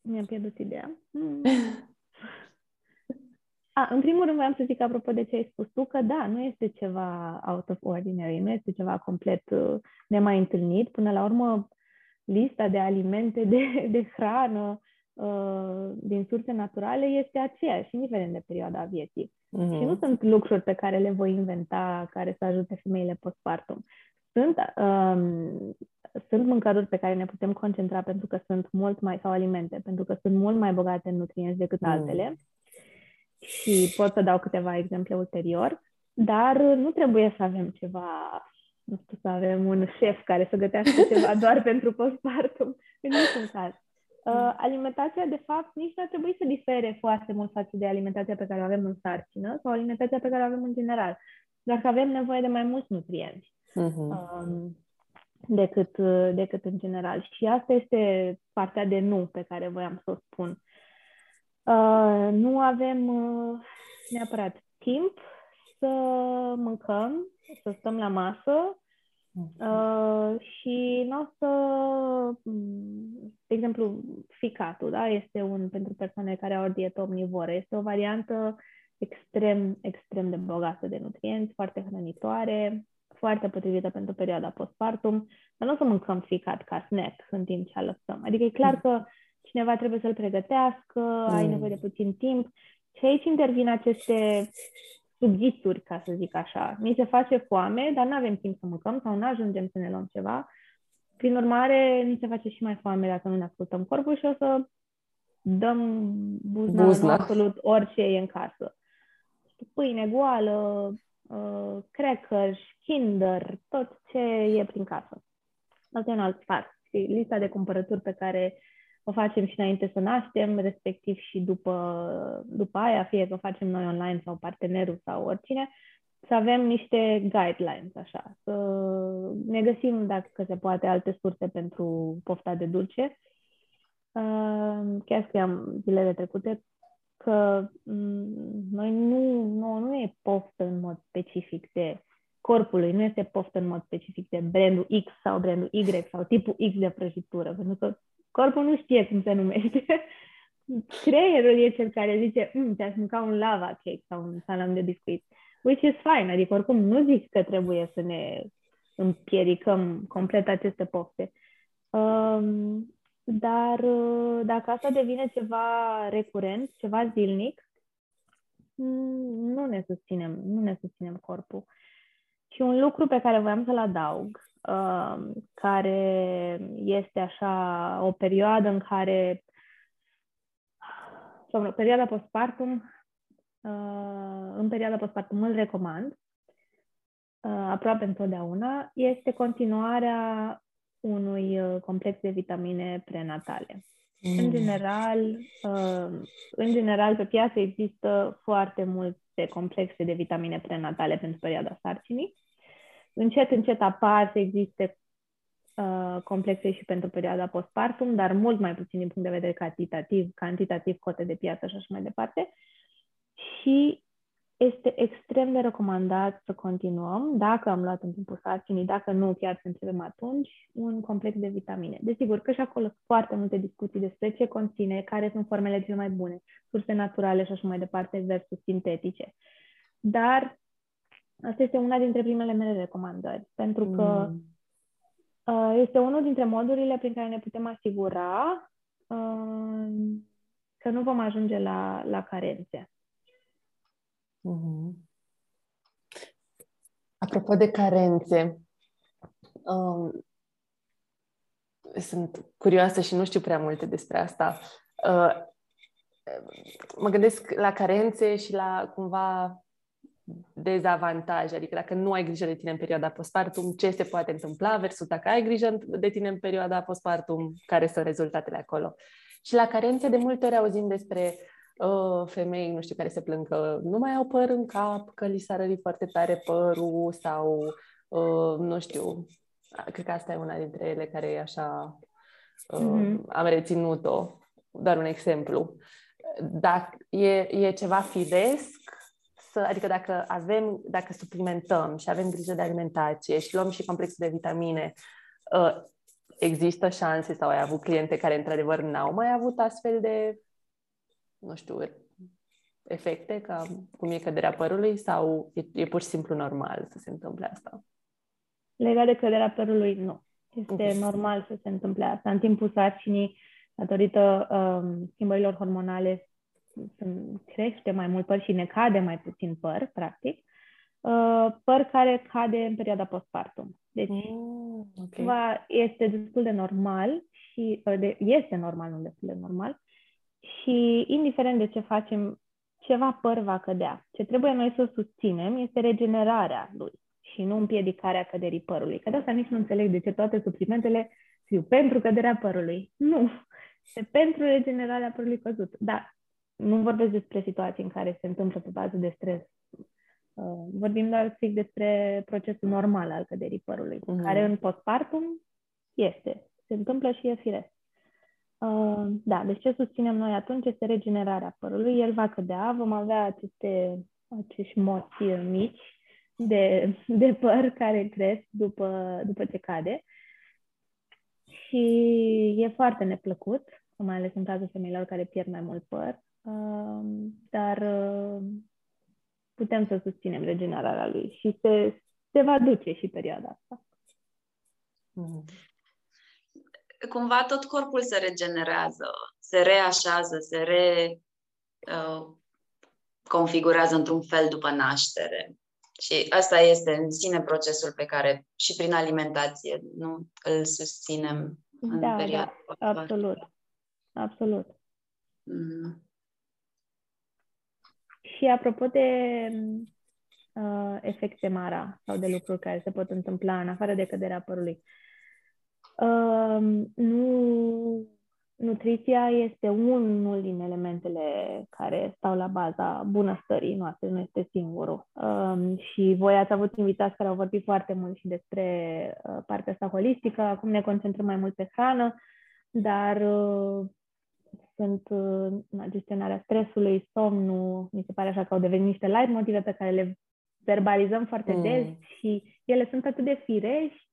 mi-am pierdut ideea. Hmm. <laughs> A, în primul rând vreau să zic apropo de ce ai spus tu, că da, nu este ceva out of ordinary, nu este ceva complet uh, nemai întâlnit. Până la urmă, lista de alimente, de, de hrană uh, din surse naturale este aceeași, indiferent de perioada vieții. Mm-hmm. Și nu sunt lucruri pe care le voi inventa care să ajute femeile postpartum. Sunt, um, sunt mâncăruri pe care ne putem concentra pentru că sunt mult mai, sau alimente, pentru că sunt mult mai bogate în nutrienți decât Mm. altele. Și pot să dau câteva exemple ulterior, dar nu trebuie să avem ceva nu știu, să avem un șef care să gătească <laughs> ceva doar pentru postpartum. În niciun caz. Uh, alimentația, de fapt, nici nu ar trebui să difere foarte mult față de alimentația pe care o avem în sarcină sau alimentația pe care o avem în general. Doar că avem nevoie de mai mulți nutrienți uh-huh. um, decât, decât în general. Și asta este partea de nu pe care voiam să o spun. Uh, nu avem uh, neapărat timp să mâncăm, să stăm la masă uh, și nu o să, mm, de exemplu, ficatul, da, este un pentru persoane care au o dietă omnivoră, este o variantă extrem, extrem de bogată de nutrienți, foarte hrănitoare, foarte potrivită pentru perioada postpartum, dar nu o să mâncăm ficat ca snack în timp ce alăptăm. Adică e clar mm. că cineva trebuie să-l pregătească, mm. ai nevoie de puțin timp și aici intervin aceste subzituri, ca să zic așa. Mi se face foame, dar nu avem timp să mâncăm sau nu ajungem să ne luăm ceva. Prin urmare, mi se face și mai foame dacă nu ne ascultăm corpul și o să dăm buzna, buzna. absolut orice e în casă. Pâine goală, uh, crackers, kinder, tot ce e prin casă. Asta e un alt pas. Și lista de cumpărături pe care o facem și înainte să naștem, respectiv și după, după aia, fie că o facem noi online sau partenerul sau oricine, să avem niște guidelines, așa, să ne găsim, dacă se poate, alte surse pentru pofta de dulce. Uh, chiar scriam zilele trecute că mm, noi nu, nu, nu e poftă în mod specific de corpului, nu este poftă în mod specific de brandul X sau brandul Y sau tipul X de prăjitură, pentru că Corpul nu știe cum se numește. <laughs> Creierul e cel care zice, mm, te-aș mânca un lava cake sau un salam de biscuit. Which is fine, adică oricum nu zic că trebuie să ne împiedicăm complet aceste pofte. Um, dar uh, dacă asta devine ceva recurent, ceva zilnic, mm, nu ne susținem, nu ne susținem corpul. Și un lucru pe care voiam să-l adaug Um, care este așa o perioadă în care sau o perioada postpartum uh, în perioada postpartum îl recomand uh, aproape întotdeauna este continuarea unui uh, complex de vitamine prenatale. Mm. În general, în general, pe piață există foarte multe complexe de vitamine prenatale pentru perioada sarcinii încet, încet apar să existe uh, complexe și pentru perioada postpartum, dar mult mai puțin din punct de vedere cantitativ, cantitativ cote de piață și așa mai departe. Și este extrem de recomandat să continuăm, dacă am luat în timpul sarcinii, dacă nu, chiar să începem atunci, un complex de vitamine. Desigur că și acolo sunt foarte multe discuții despre ce conține, care sunt formele cele mai bune, surse naturale și așa mai departe versus sintetice. Dar Asta este una dintre primele mele recomandări, pentru că mm. uh, este unul dintre modurile prin care ne putem asigura uh, că nu vom ajunge la, la carențe. Mm-hmm. Apropo de carențe, um, sunt curioasă și nu știu prea multe despre asta. Uh, mă gândesc la carențe și la cumva dezavantaje, adică dacă nu ai grijă de tine în perioada postpartum, ce se poate întâmpla versus dacă ai grijă de tine în perioada postpartum, care sunt rezultatele acolo. Și la carențe de multe ori auzim despre uh, femei, nu știu, care se plâng că nu mai au păr în cap, că li s-a rărit foarte tare părul sau, uh, nu știu, cred că asta e una dintre ele care e așa, uh, mm-hmm. am reținut-o, doar un exemplu. Dacă e, e ceva firesc să, adică dacă avem, dacă suplimentăm și avem grijă de alimentație și luăm și complexul de vitamine, uh, există șanse sau ai avut cliente care într-adevăr n-au mai avut astfel de, nu știu, efecte, ca cum e căderea părului sau e, e pur și simplu normal să se întâmple asta? Legat de căderea părului, nu. Este okay. normal să se întâmple asta. În timpul sarcinii, datorită um, schimbărilor hormonale, crește mai mult păr și ne cade mai puțin păr, practic, uh, păr care cade în perioada postpartum. Deci mm, okay. va, este destul de normal și uh, de, este normal, nu destul de normal și indiferent de ce facem, ceva păr va cădea. Ce trebuie noi să susținem este regenerarea lui. Și și nu împiedicarea căderii părului. Că de asta nici nu înțeleg de ce toate suplimentele fiu pentru căderea părului. Nu. E pentru regenerarea părului căzut. Dar nu vorbesc despre situații în care se întâmplă pe bază de stres. Uh, vorbim doar strict despre procesul normal al căderii părului, mm-hmm. care în postpartum este. Se întâmplă și e firesc. Uh, da, deci ce susținem noi atunci este regenerarea părului. El va cădea, vom avea aceste, acești moți mici de, de păr care cresc după, după ce cade. Și e foarte neplăcut, mai ales în cazul femeilor care pierd mai mult păr, uh, dar uh, putem să susținem regenerarea lui și se, se va duce și perioada asta. Mm cumva tot corpul se regenerează, se reașează, se re uh, configurează într-un fel după naștere. Și asta este în sine procesul pe care și prin alimentație nu îl susținem în da, perioada. Da, absolut. Absolut. Mm. Și apropo de uh, efecte mara sau de lucruri care se pot întâmpla în afară de căderea părului, nu, nutriția este unul din elementele care stau la baza bunăstării noastre, nu este singurul. Um, și voi ați avut invitați care au vorbit foarte mult și despre uh, partea asta holistică. Acum ne concentrăm mai mult pe hrană, dar uh, sunt uh, gestionarea stresului, somnul, mi se pare așa că au devenit niște light motive pe care le verbalizăm foarte mm. des și ele sunt atât de firești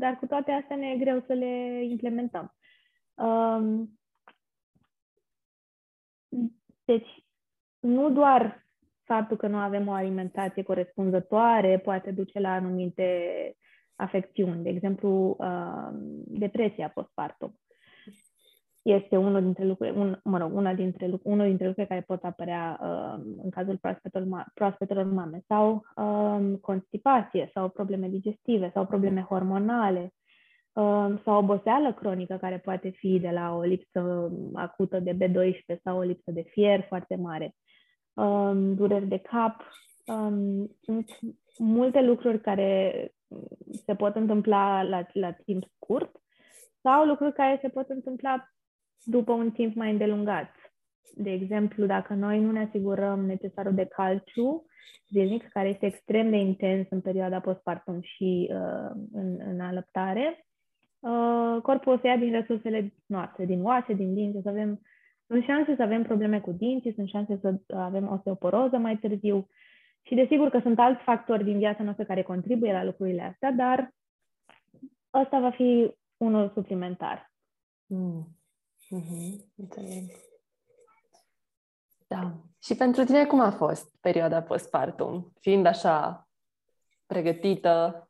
dar cu toate astea ne e greu să le implementăm. Um, deci, nu doar faptul că nu avem o alimentație corespunzătoare poate duce la anumite afecțiuni, de exemplu, uh, depresia postpartum este unul dintre lucruri, un, mă rog, una dintre, unul dintre lucruri care pot apărea uh, în cazul proaspetelor, proaspetelor mame sau uh, constipație sau probleme digestive sau probleme hormonale uh, sau oboseală cronică care poate fi de la o lipsă acută de B12 sau o lipsă de fier foarte mare, uh, dureri de cap. Um, sunt multe lucruri care se pot întâmpla la, la timp scurt sau lucruri care se pot întâmpla după un timp mai îndelungat. De exemplu, dacă noi nu ne asigurăm necesarul de calciu zilnic, care este extrem de intens în perioada postpartum și uh, în, în alăptare, uh, corpul o să ia din resursele noastre, din oase, din dinți, să avem, sunt șanse să avem probleme cu dinții, sunt șanse să avem osteoporoză mai târziu și desigur că sunt alți factori din viața noastră care contribuie la lucrurile astea, dar ăsta va fi unul suplimentar. Mm. Mm-hmm. Înțeleg. Da. Și pentru tine cum a fost perioada postpartum? Fiind așa pregătită,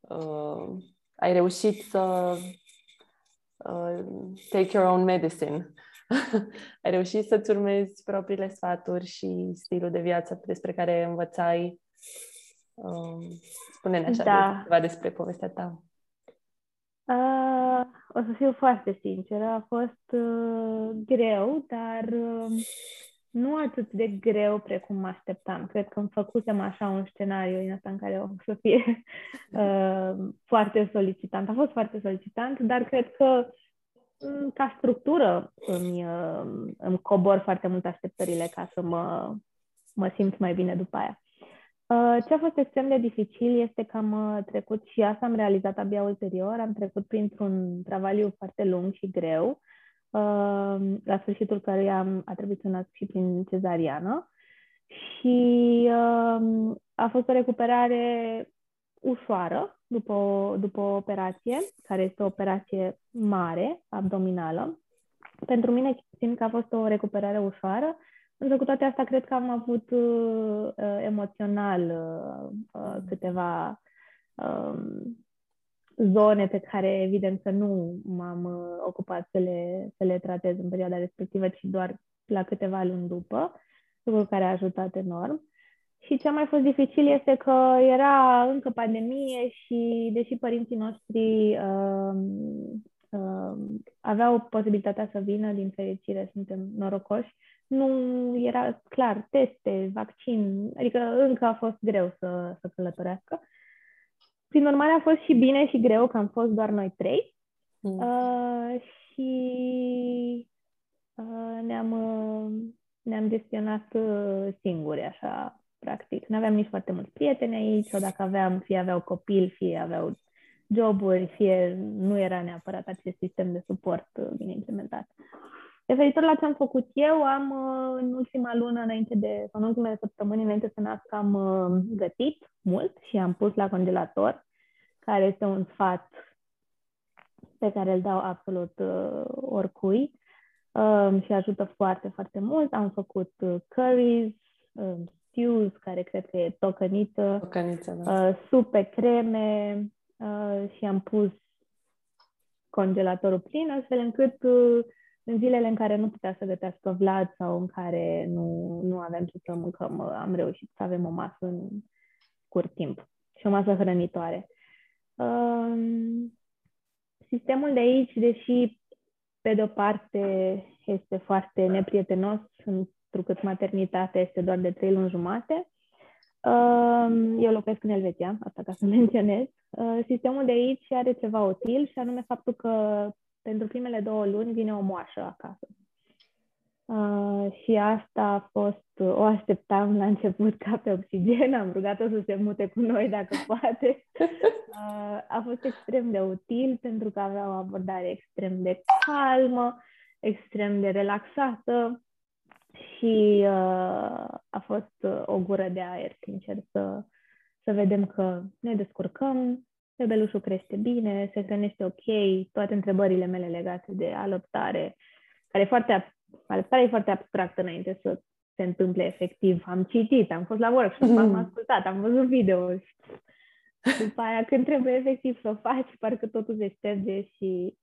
uh, ai reușit să uh, take your own medicine. <laughs> ai reușit să-ți urmezi propriile sfaturi și stilul de viață despre care învățai. Uh, spune-ne așa da. ceva despre povestea ta. Uh, o să fiu foarte sinceră, a fost uh, greu, dar uh, nu atât de greu precum mă așteptam. Cred că îmi făcusem așa un scenariu în asta în care o să fie <laughs> uh, foarte solicitant. A fost foarte solicitant, dar cred că um, ca structură îmi, uh, îmi cobor foarte mult așteptările ca să mă, mă simt mai bine după aia. Uh, ce a fost extrem de dificil este că am uh, trecut, și asta am realizat abia ulterior, am trecut printr-un travaliu foarte lung și greu, uh, la sfârșitul căruia am, a trebuit să nasc și prin cezariană și a fost o recuperare ușoară după o, după o operație, care este o operație mare, abdominală. Pentru mine simt că a fost o recuperare ușoară, Însă cu toate astea cred că am avut uh, uh emoțional uh, uh, câteva uh, zone pe care evident că nu m-am uh, ocupat să le, să le tratez în perioada respectivă, ci doar la câteva luni după, lucru care a ajutat enorm. Și ce a mai fost dificil este că era încă pandemie și deși părinții noștri uh, uh, aveau posibilitatea să vină, din fericire suntem norocoși, nu era clar teste, vaccin, adică încă a fost greu să, să călătorească. prin urmare a fost și bine și greu că am fost doar noi trei. Mm. Uh, și uh, ne-am, uh, ne-am gestionat uh, singuri, așa, practic. Nu aveam nici foarte mulți prieteni aici, sau dacă aveam, fie aveau copil, fie aveau joburi, fie nu era neapărat acest sistem de suport uh, bine implementat. Referitor la ce am făcut eu, am uh, în ultima lună înainte de, sau în ultimele săptămâni înainte să nasc, am uh, gătit mult și am pus la congelator, care este un sfat pe care îl dau absolut uh, oricui uh, și ajută foarte, foarte mult. Am făcut uh, curries, uh, stews, care cred că e tocăniță, tocăniță da. uh, supe, creme uh, și am pus congelatorul plin, astfel încât uh, în zilele în care nu putea să gătească Vlad sau în care nu, nu aveam ce să mâncăm, am reușit să avem o masă în scurt timp și o masă hrănitoare. Um, sistemul de aici, deși pe de-o parte este foarte neprietenos, întrucât maternitatea este doar de trei luni jumate, um, eu locuiesc în Elveția, asta ca să <laughs> menționez. Uh, sistemul de aici are ceva util și anume faptul că pentru primele două luni vine o moașă acasă. Uh, și asta a fost, o așteptam la început ca pe oxigen, am rugat-o să se mute cu noi dacă <laughs> poate. Uh, a fost extrem de util pentru că avea o abordare extrem de calmă, extrem de relaxată și uh, a fost uh, o gură de aer, sincer, să, să vedem că ne descurcăm, bebelușul crește bine, se hrănește ok, toate întrebările mele legate de alăptare, care e foarte, alăptarea e foarte abstractă înainte să se întâmple efectiv. Am citit, am fost la workshop, mm. am ascultat, am văzut video. După aia, când trebuie efectiv să o faci, parcă totul se șterge și...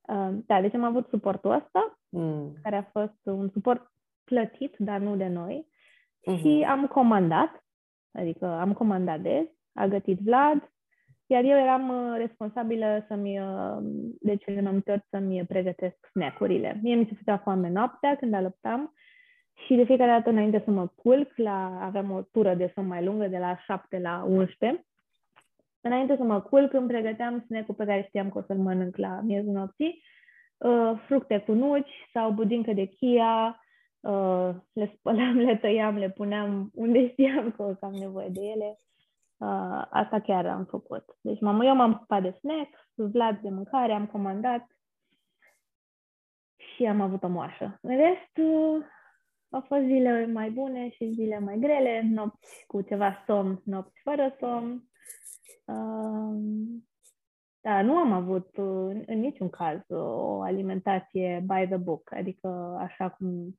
Uh, da, deci am avut suportul ăsta, mm. care a fost un suport plătit, dar nu de noi. Mm-hmm. Și am comandat, adică am comandat des, a gătit Vlad, iar eu eram uh, responsabilă să-mi, uh, de cele mai multe ori să-mi pregătesc snack-urile. Mie mi se făcea foame noaptea când alăptam și de fiecare dată înainte să mă culc, la, aveam o tură de somn mai lungă, de la 7 la 11. Înainte să mă culc, îmi pregăteam snack-ul pe care știam că o să-l mănânc la miezul nopții, uh, fructe cu nuci sau budincă de chia, uh, le spălam, <laughs> le tăiam, le puneam unde știam că am nevoie de ele Uh, asta chiar am făcut. Deci mama, eu m-am ocupat de snack, Vlad de mâncare, am comandat și am avut o moașă. În rest, uh, au fost zile mai bune și zile mai grele, nopți cu ceva somn, nopți fără somn. Uh, da, nu am avut uh, în niciun caz o alimentație by the book, adică așa cum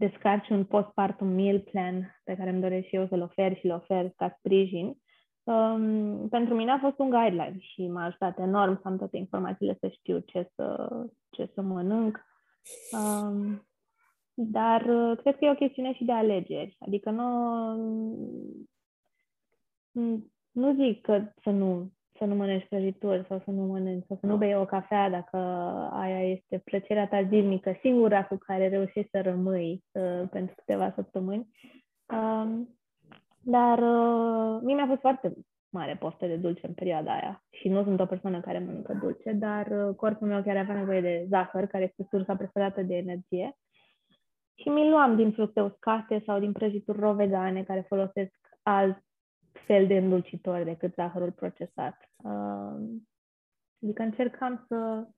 descarci un postpartum meal plan pe care îmi doresc și eu să-l ofer și l ofer ca sprijin. Um, pentru mine a fost un guideline și m-a ajutat enorm să am toate informațiile, să știu ce să, ce să mănânc. Um, dar uh, cred că e o chestiune și de alegeri. Adică nu, nu zic că să nu, să nu mănânci prăjituri sau să nu mănânci sau să nu bei o cafea dacă aia este plăcerea ta zilnică, singura cu care reușești să rămâi uh, pentru câteva săptămâni. Um, dar uh, mie mi-a fost foarte mare poftă de dulce în perioada aia și nu sunt o persoană care mănâncă dulce, dar uh, corpul meu chiar avea nevoie de zahăr, care este sursa preferată de energie. Și mi luam din fructe uscate sau din prăjituri ro vegane care folosesc alt fel de îndulcitor decât zahărul procesat. Uh, adică încercam să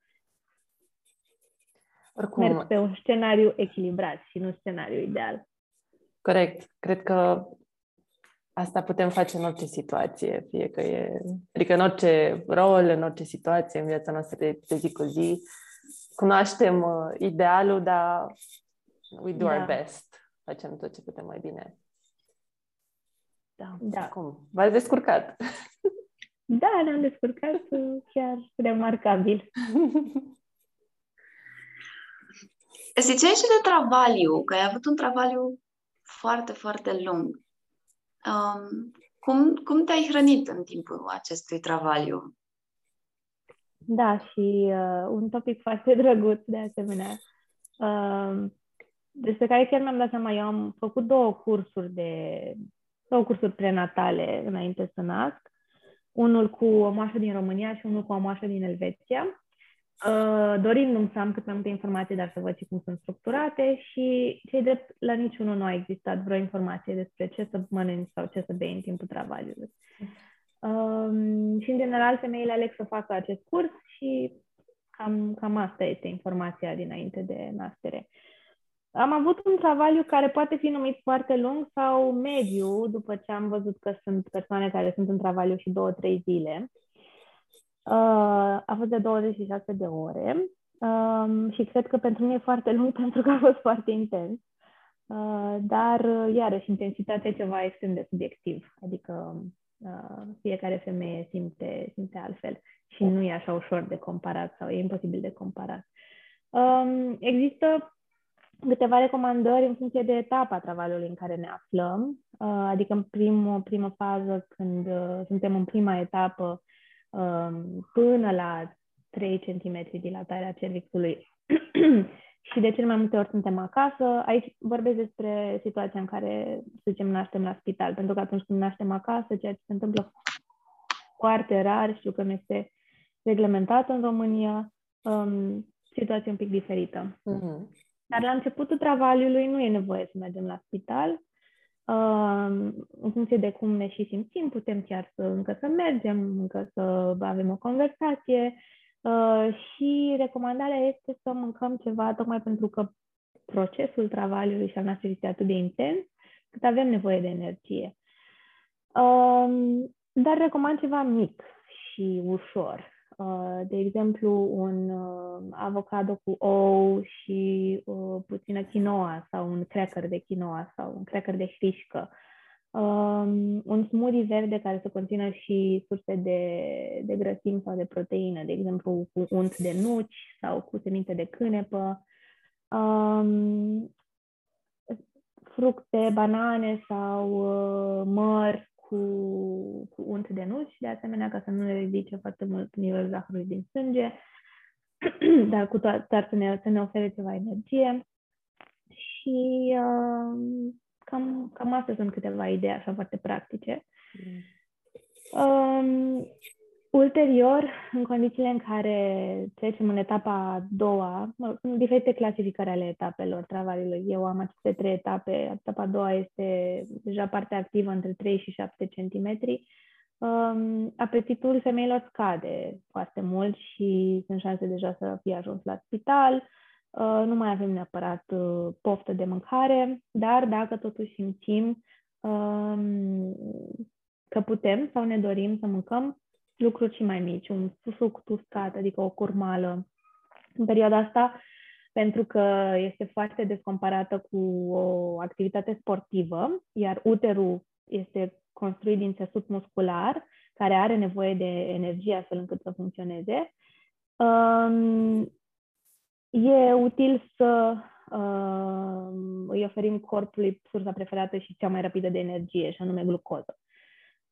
Oricum, merg pe un scenariu echilibrat și nu scenariu ideal. Corect. Cred că asta putem face în orice situație, fie că e, adică în orice rol, în orice situație, în viața noastră de, de zi cu zi. Cunoaștem uh, idealul, dar we do da. our best. Facem tot ce putem mai bine. Da. da. Cum? V-ați descurcat? <laughs> Da, ne-am descurcat uh, chiar remarcabil. <laughs> Ziceai și de travaliu, că ai avut un travaliu foarte, foarte lung. Um, cum, cum te-ai hrănit în timpul acestui travaliu? Da, și uh, un topic foarte <laughs> drăguț de asemenea, uh, despre care chiar mi-am dat seama. Eu am făcut două cursuri de două cursuri prenatale înainte să nasc unul cu o moașă din România și unul cu o moașă din Elveția. Uh, dorindu-mi să am cât mai multe informații, dar să văd și cum sunt structurate și cei drept la niciunul nu a existat vreo informație despre ce să mănânci sau ce să bei în timpul travaliului. Um, și, în general, femeile aleg să facă acest curs și cam, cam asta este informația dinainte de naștere. Am avut un travaliu care poate fi numit foarte lung sau mediu, după ce am văzut că sunt persoane care sunt în travaliu și două, trei zile. Uh, a fost de 26 de ore um, și cred că pentru mine e foarte lung <laughs> pentru că a fost foarte intens. Uh, dar, iarăși, intensitatea e ceva extrem de subiectiv. Adică uh, fiecare femeie simte, simte altfel și nu e așa ușor de comparat sau e imposibil de comparat. Um, există câteva recomandări în funcție de etapa travaliului în care ne aflăm, uh, adică în primă, primă fază, când uh, suntem în prima etapă, um, până la 3 cm dilatarea cervixului <clears throat> și de cel mai multe ori suntem acasă. Aici vorbesc despre situația în care, să zicem, naștem la spital, pentru că atunci când naștem acasă, ceea ce se întâmplă foarte rar, știu că este reglementat în România, um, situație un pic diferită. Mm-hmm. Dar la începutul travaliului nu e nevoie să mergem la spital. Uh, în funcție de cum ne și simțim, putem chiar să încă să mergem, încă să avem o conversație uh, și recomandarea este să mâncăm ceva tocmai pentru că procesul travaliului și al nașterii este atât de intens cât avem nevoie de energie. Uh, dar recomand ceva mic și ușor. Uh, de exemplu, un uh, avocado cu ou și uh, puțină quinoa sau un cracker de quinoa sau un cracker de hrișcă. Um, un smoothie verde care să conțină și surse de, de grăsimi sau de proteină, de exemplu cu unt de nuci sau cu seminte de cânepă. Um, fructe, banane sau uh, măr cu, cu unt de nuci, de asemenea, ca să nu ne ridice foarte mult nivelul zahărului din sânge, <clears throat> dar cu toate dar să ne, să ne ofere ceva energie. Și uh, cam, cam astea sunt câteva idei așa foarte practice. Mm. Um, Ulterior, în condițiile în care trecem în etapa a doua, sunt diferite clasificări ale etapelor travaliului. Eu am aceste trei etape. Etapa a doua este deja partea activă între 3 și 7 cm. Um, apetitul femeilor scade foarte mult și sunt șanse deja să fie ajuns la spital. Uh, nu mai avem neapărat uh, poftă de mâncare, dar dacă totuși simțim um, că putem sau ne dorim să mâncăm, lucruri și mai mici, un suc uscat, adică o curmală. În perioada asta, pentru că este foarte descomparată cu o activitate sportivă, iar uterul este construit din țesut muscular, care are nevoie de energie astfel încât să funcționeze, um, e util să um, îi oferim corpului sursa preferată și cea mai rapidă de energie, și anume glucoză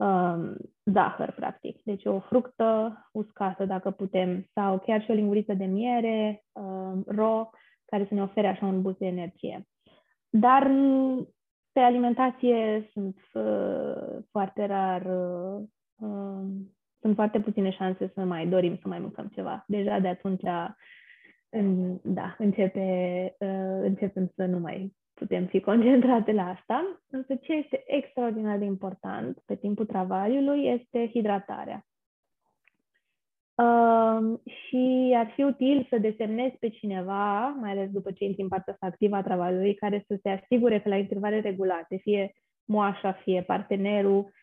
um, zahăr, practic. Deci o fructă uscată, dacă putem, sau chiar și o linguriță de miere um, ro, care să ne ofere așa un boost de energie. Dar pe alimentație sunt uh, foarte rar, uh, uh, sunt foarte puține șanse să mai dorim să mai mâncăm ceva. Deja de atunci, în, da, începe, uh, începem să nu mai putem fi concentrate la asta, însă ce este extraordinar de important pe timpul travaliului este hidratarea. Uh, și ar fi util să desemnezi pe cineva, mai ales după ce intri în partea asta activă a travaliului, care să se asigure că la intervale regulate, fie moașa, fie partenerul, Uh,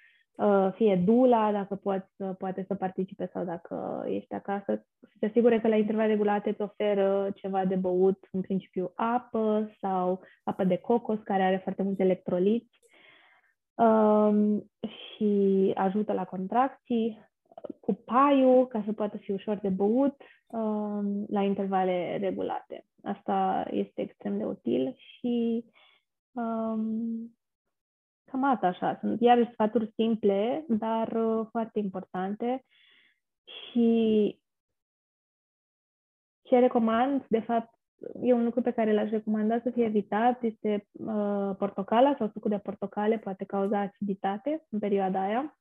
fie dula, dacă poți, poate să participe sau dacă ești acasă, să te asigure că la intervale regulate îți oferă ceva de băut, în principiu apă sau apă de cocos, care are foarte multe electroliți um, și ajută la contracții, cu paiul, ca să poată fi ușor de băut um, la intervale regulate. Asta este extrem de util și um, Cam asta așa. Sunt iarăși sfaturi simple, dar uh, foarte importante. Și ce recomand, de fapt, e un lucru pe care l-aș recomanda să fie evitat, este uh, portocala sau sucul de portocale poate cauza aciditate în perioada aia.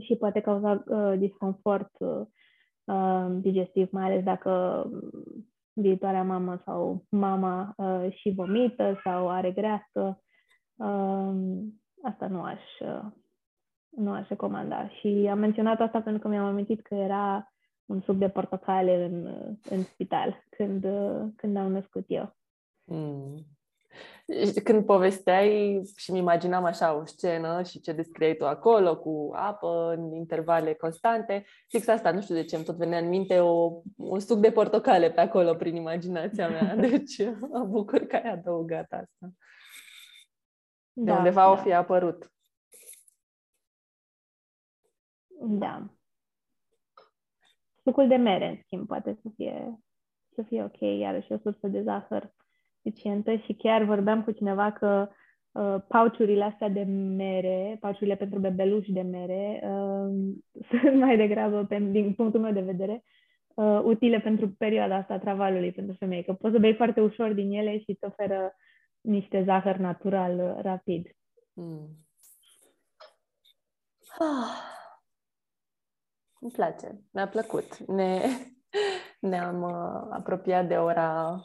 și poate cauza uh, disconfort uh, uh, digestiv, mai ales dacă viitoarea mamă sau mama uh, și vomită sau are greasă. Uh, asta nu aș, uh, nu aș recomanda. Și am menționat asta pentru că mi-am amintit că era un suc de portocale în, în spital când, când am născut eu. Mm. Când povesteai și mi imaginam așa o scenă și ce descriei tu acolo cu apă în intervale constante, fix asta, nu știu de ce, îmi tot venea în minte o, un suc de portocale pe acolo prin imaginația mea. <laughs> Deci mă bucur că ai adăugat asta. De da, undeva da. o fi apărut. Da. Sucul de mere, în schimb, poate să fie, să fie ok, iarăși o sursă de zahăr suficientă și chiar vorbeam cu cineva că uh, pauciurile astea de mere, pauciurile pentru bebeluși de mere, uh, <laughs> sunt mai degrabă, pe, din punctul meu de vedere, uh, utile pentru perioada asta a travalului pentru femei, că poți să bei foarte ușor din ele și îți oferă niște zahăr natural uh, rapid. Mm. Ah. Îmi place, mi-a plăcut. Ne, <laughs> ne-am uh, apropiat de ora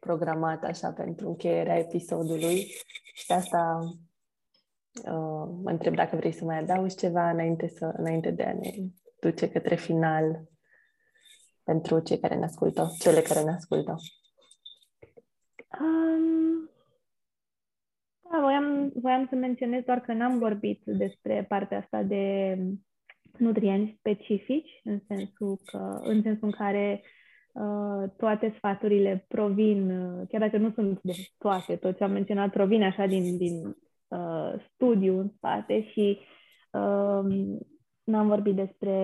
programată așa pentru încheierea episodului și de asta uh, mă întreb dacă vrei să mai adaugi ceva înainte, să, înainte de a ne duce către final pentru cei care ne ascultă, cele care ne ascultă. Um, da, voiam, voiam să menționez doar că n-am vorbit despre partea asta de nutrienți specifici, în sensul, că, în sensul în care uh, toate sfaturile provin, uh, chiar dacă nu sunt de toate, tot ce am menționat provin așa din, din uh, studiu în spate și uh, n-am vorbit despre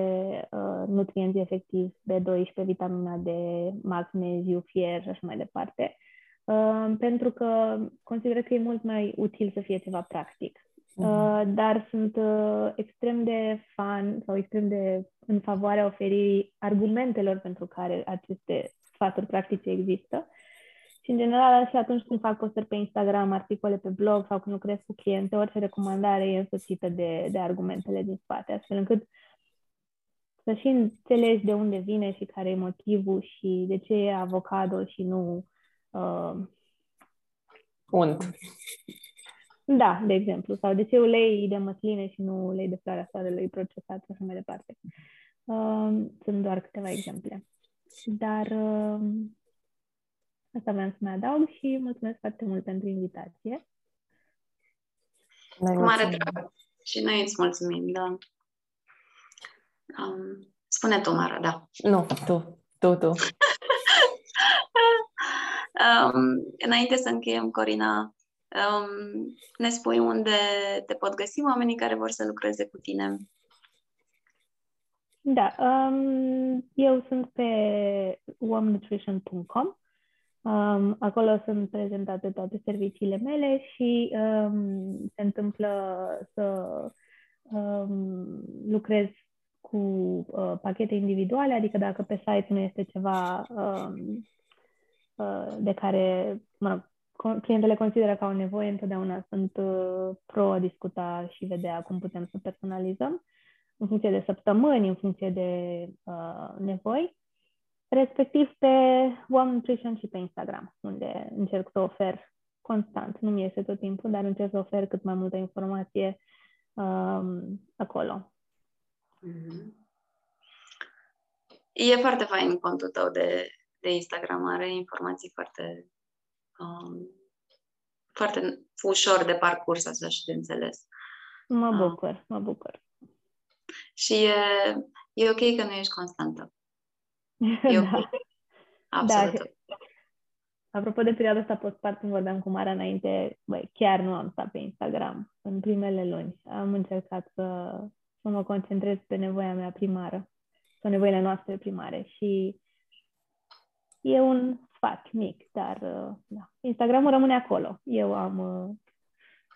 uh, nutrienți efectiv B12, vitamina D, magneziu, fier și așa mai departe, uh, pentru că consider că e mult mai util să fie ceva practic. Uh, mhm. dar sunt uh, extrem de fan sau extrem de în favoarea oferirii argumentelor pentru care aceste sfaturi practice există. Și, în general, și atunci când fac postări pe Instagram, articole pe blog sau când lucrez cu cliente, orice recomandare e însoțită de, de argumentele din spate, astfel încât să și înțelegi de unde vine și care e motivul și de ce e avocado și nu uh, unt. Da, de exemplu. Sau de ce ulei de măsline și nu ulei de floarea soarelui procesat și așa mai departe. Uh, sunt doar câteva exemple. Dar uh, asta vreau să mai adaug și mulțumesc foarte mult pentru invitație. Cu mare drag. Și noi îți mulțumim, da. Um, spune tu, Mara, da. Nu, tu, tu, tu. Um, înainte să încheiem, Corina, Um, ne spui unde te pot găsi oamenii care vor să lucreze cu tine. Da, um, eu sunt pe womenutrition.com. Um, acolo sunt prezentate toate serviciile mele și um, se întâmplă să um, lucrez cu uh, pachete individuale, adică dacă pe site nu este ceva um, uh, de care, mă rog, clientele consideră că au nevoie, întotdeauna sunt uh, pro a discuta și vedea cum putem să personalizăm în funcție de săptămâni, în funcție de uh, nevoi, respectiv pe One Nutrition și pe Instagram, unde încerc să ofer constant, nu mi este tot timpul, dar încerc să ofer cât mai multă informație um, acolo. Mm-hmm. E foarte fain contul tău de, de Instagram, are informații foarte um, foarte ușor de parcurs, așa și de înțeles. Mă ah. bucur, uh. mă bucur. Și e, e ok că nu ești constantă. E ok. <laughs> da. Absolut. Da. Apropo de perioada asta postpartum, vorbeam cu Mara înainte, băi, chiar nu am stat pe Instagram în primele luni. Am încercat să, să mă concentrez pe nevoia mea primară, pe nevoile noastre primare și e un sfat mic, dar uh, da. Instagramul rămâne acolo. Eu am uh,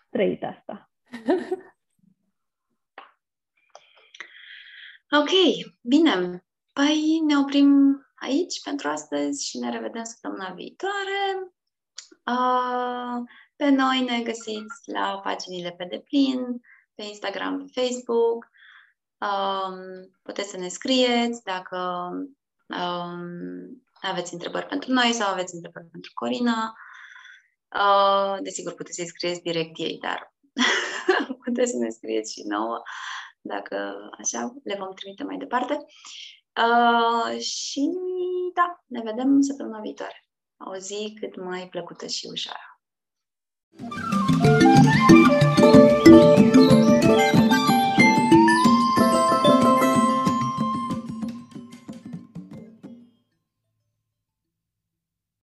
trăit asta. <laughs> ok, bine. Păi ne oprim aici pentru astăzi și ne revedem săptămâna viitoare. Uh, pe noi ne găsiți la paginile pe deplin, pe Instagram, pe Facebook. Um, puteți să ne scrieți dacă um, aveți întrebări pentru noi sau aveți întrebări pentru Corina. Uh, desigur, puteți să-i scrieți direct ei, dar <laughs> puteți să ne scrieți și nouă, dacă așa, le vom trimite mai departe. Uh, și da, ne vedem săptămâna viitoare. O zi cât mai plăcută și ușoară.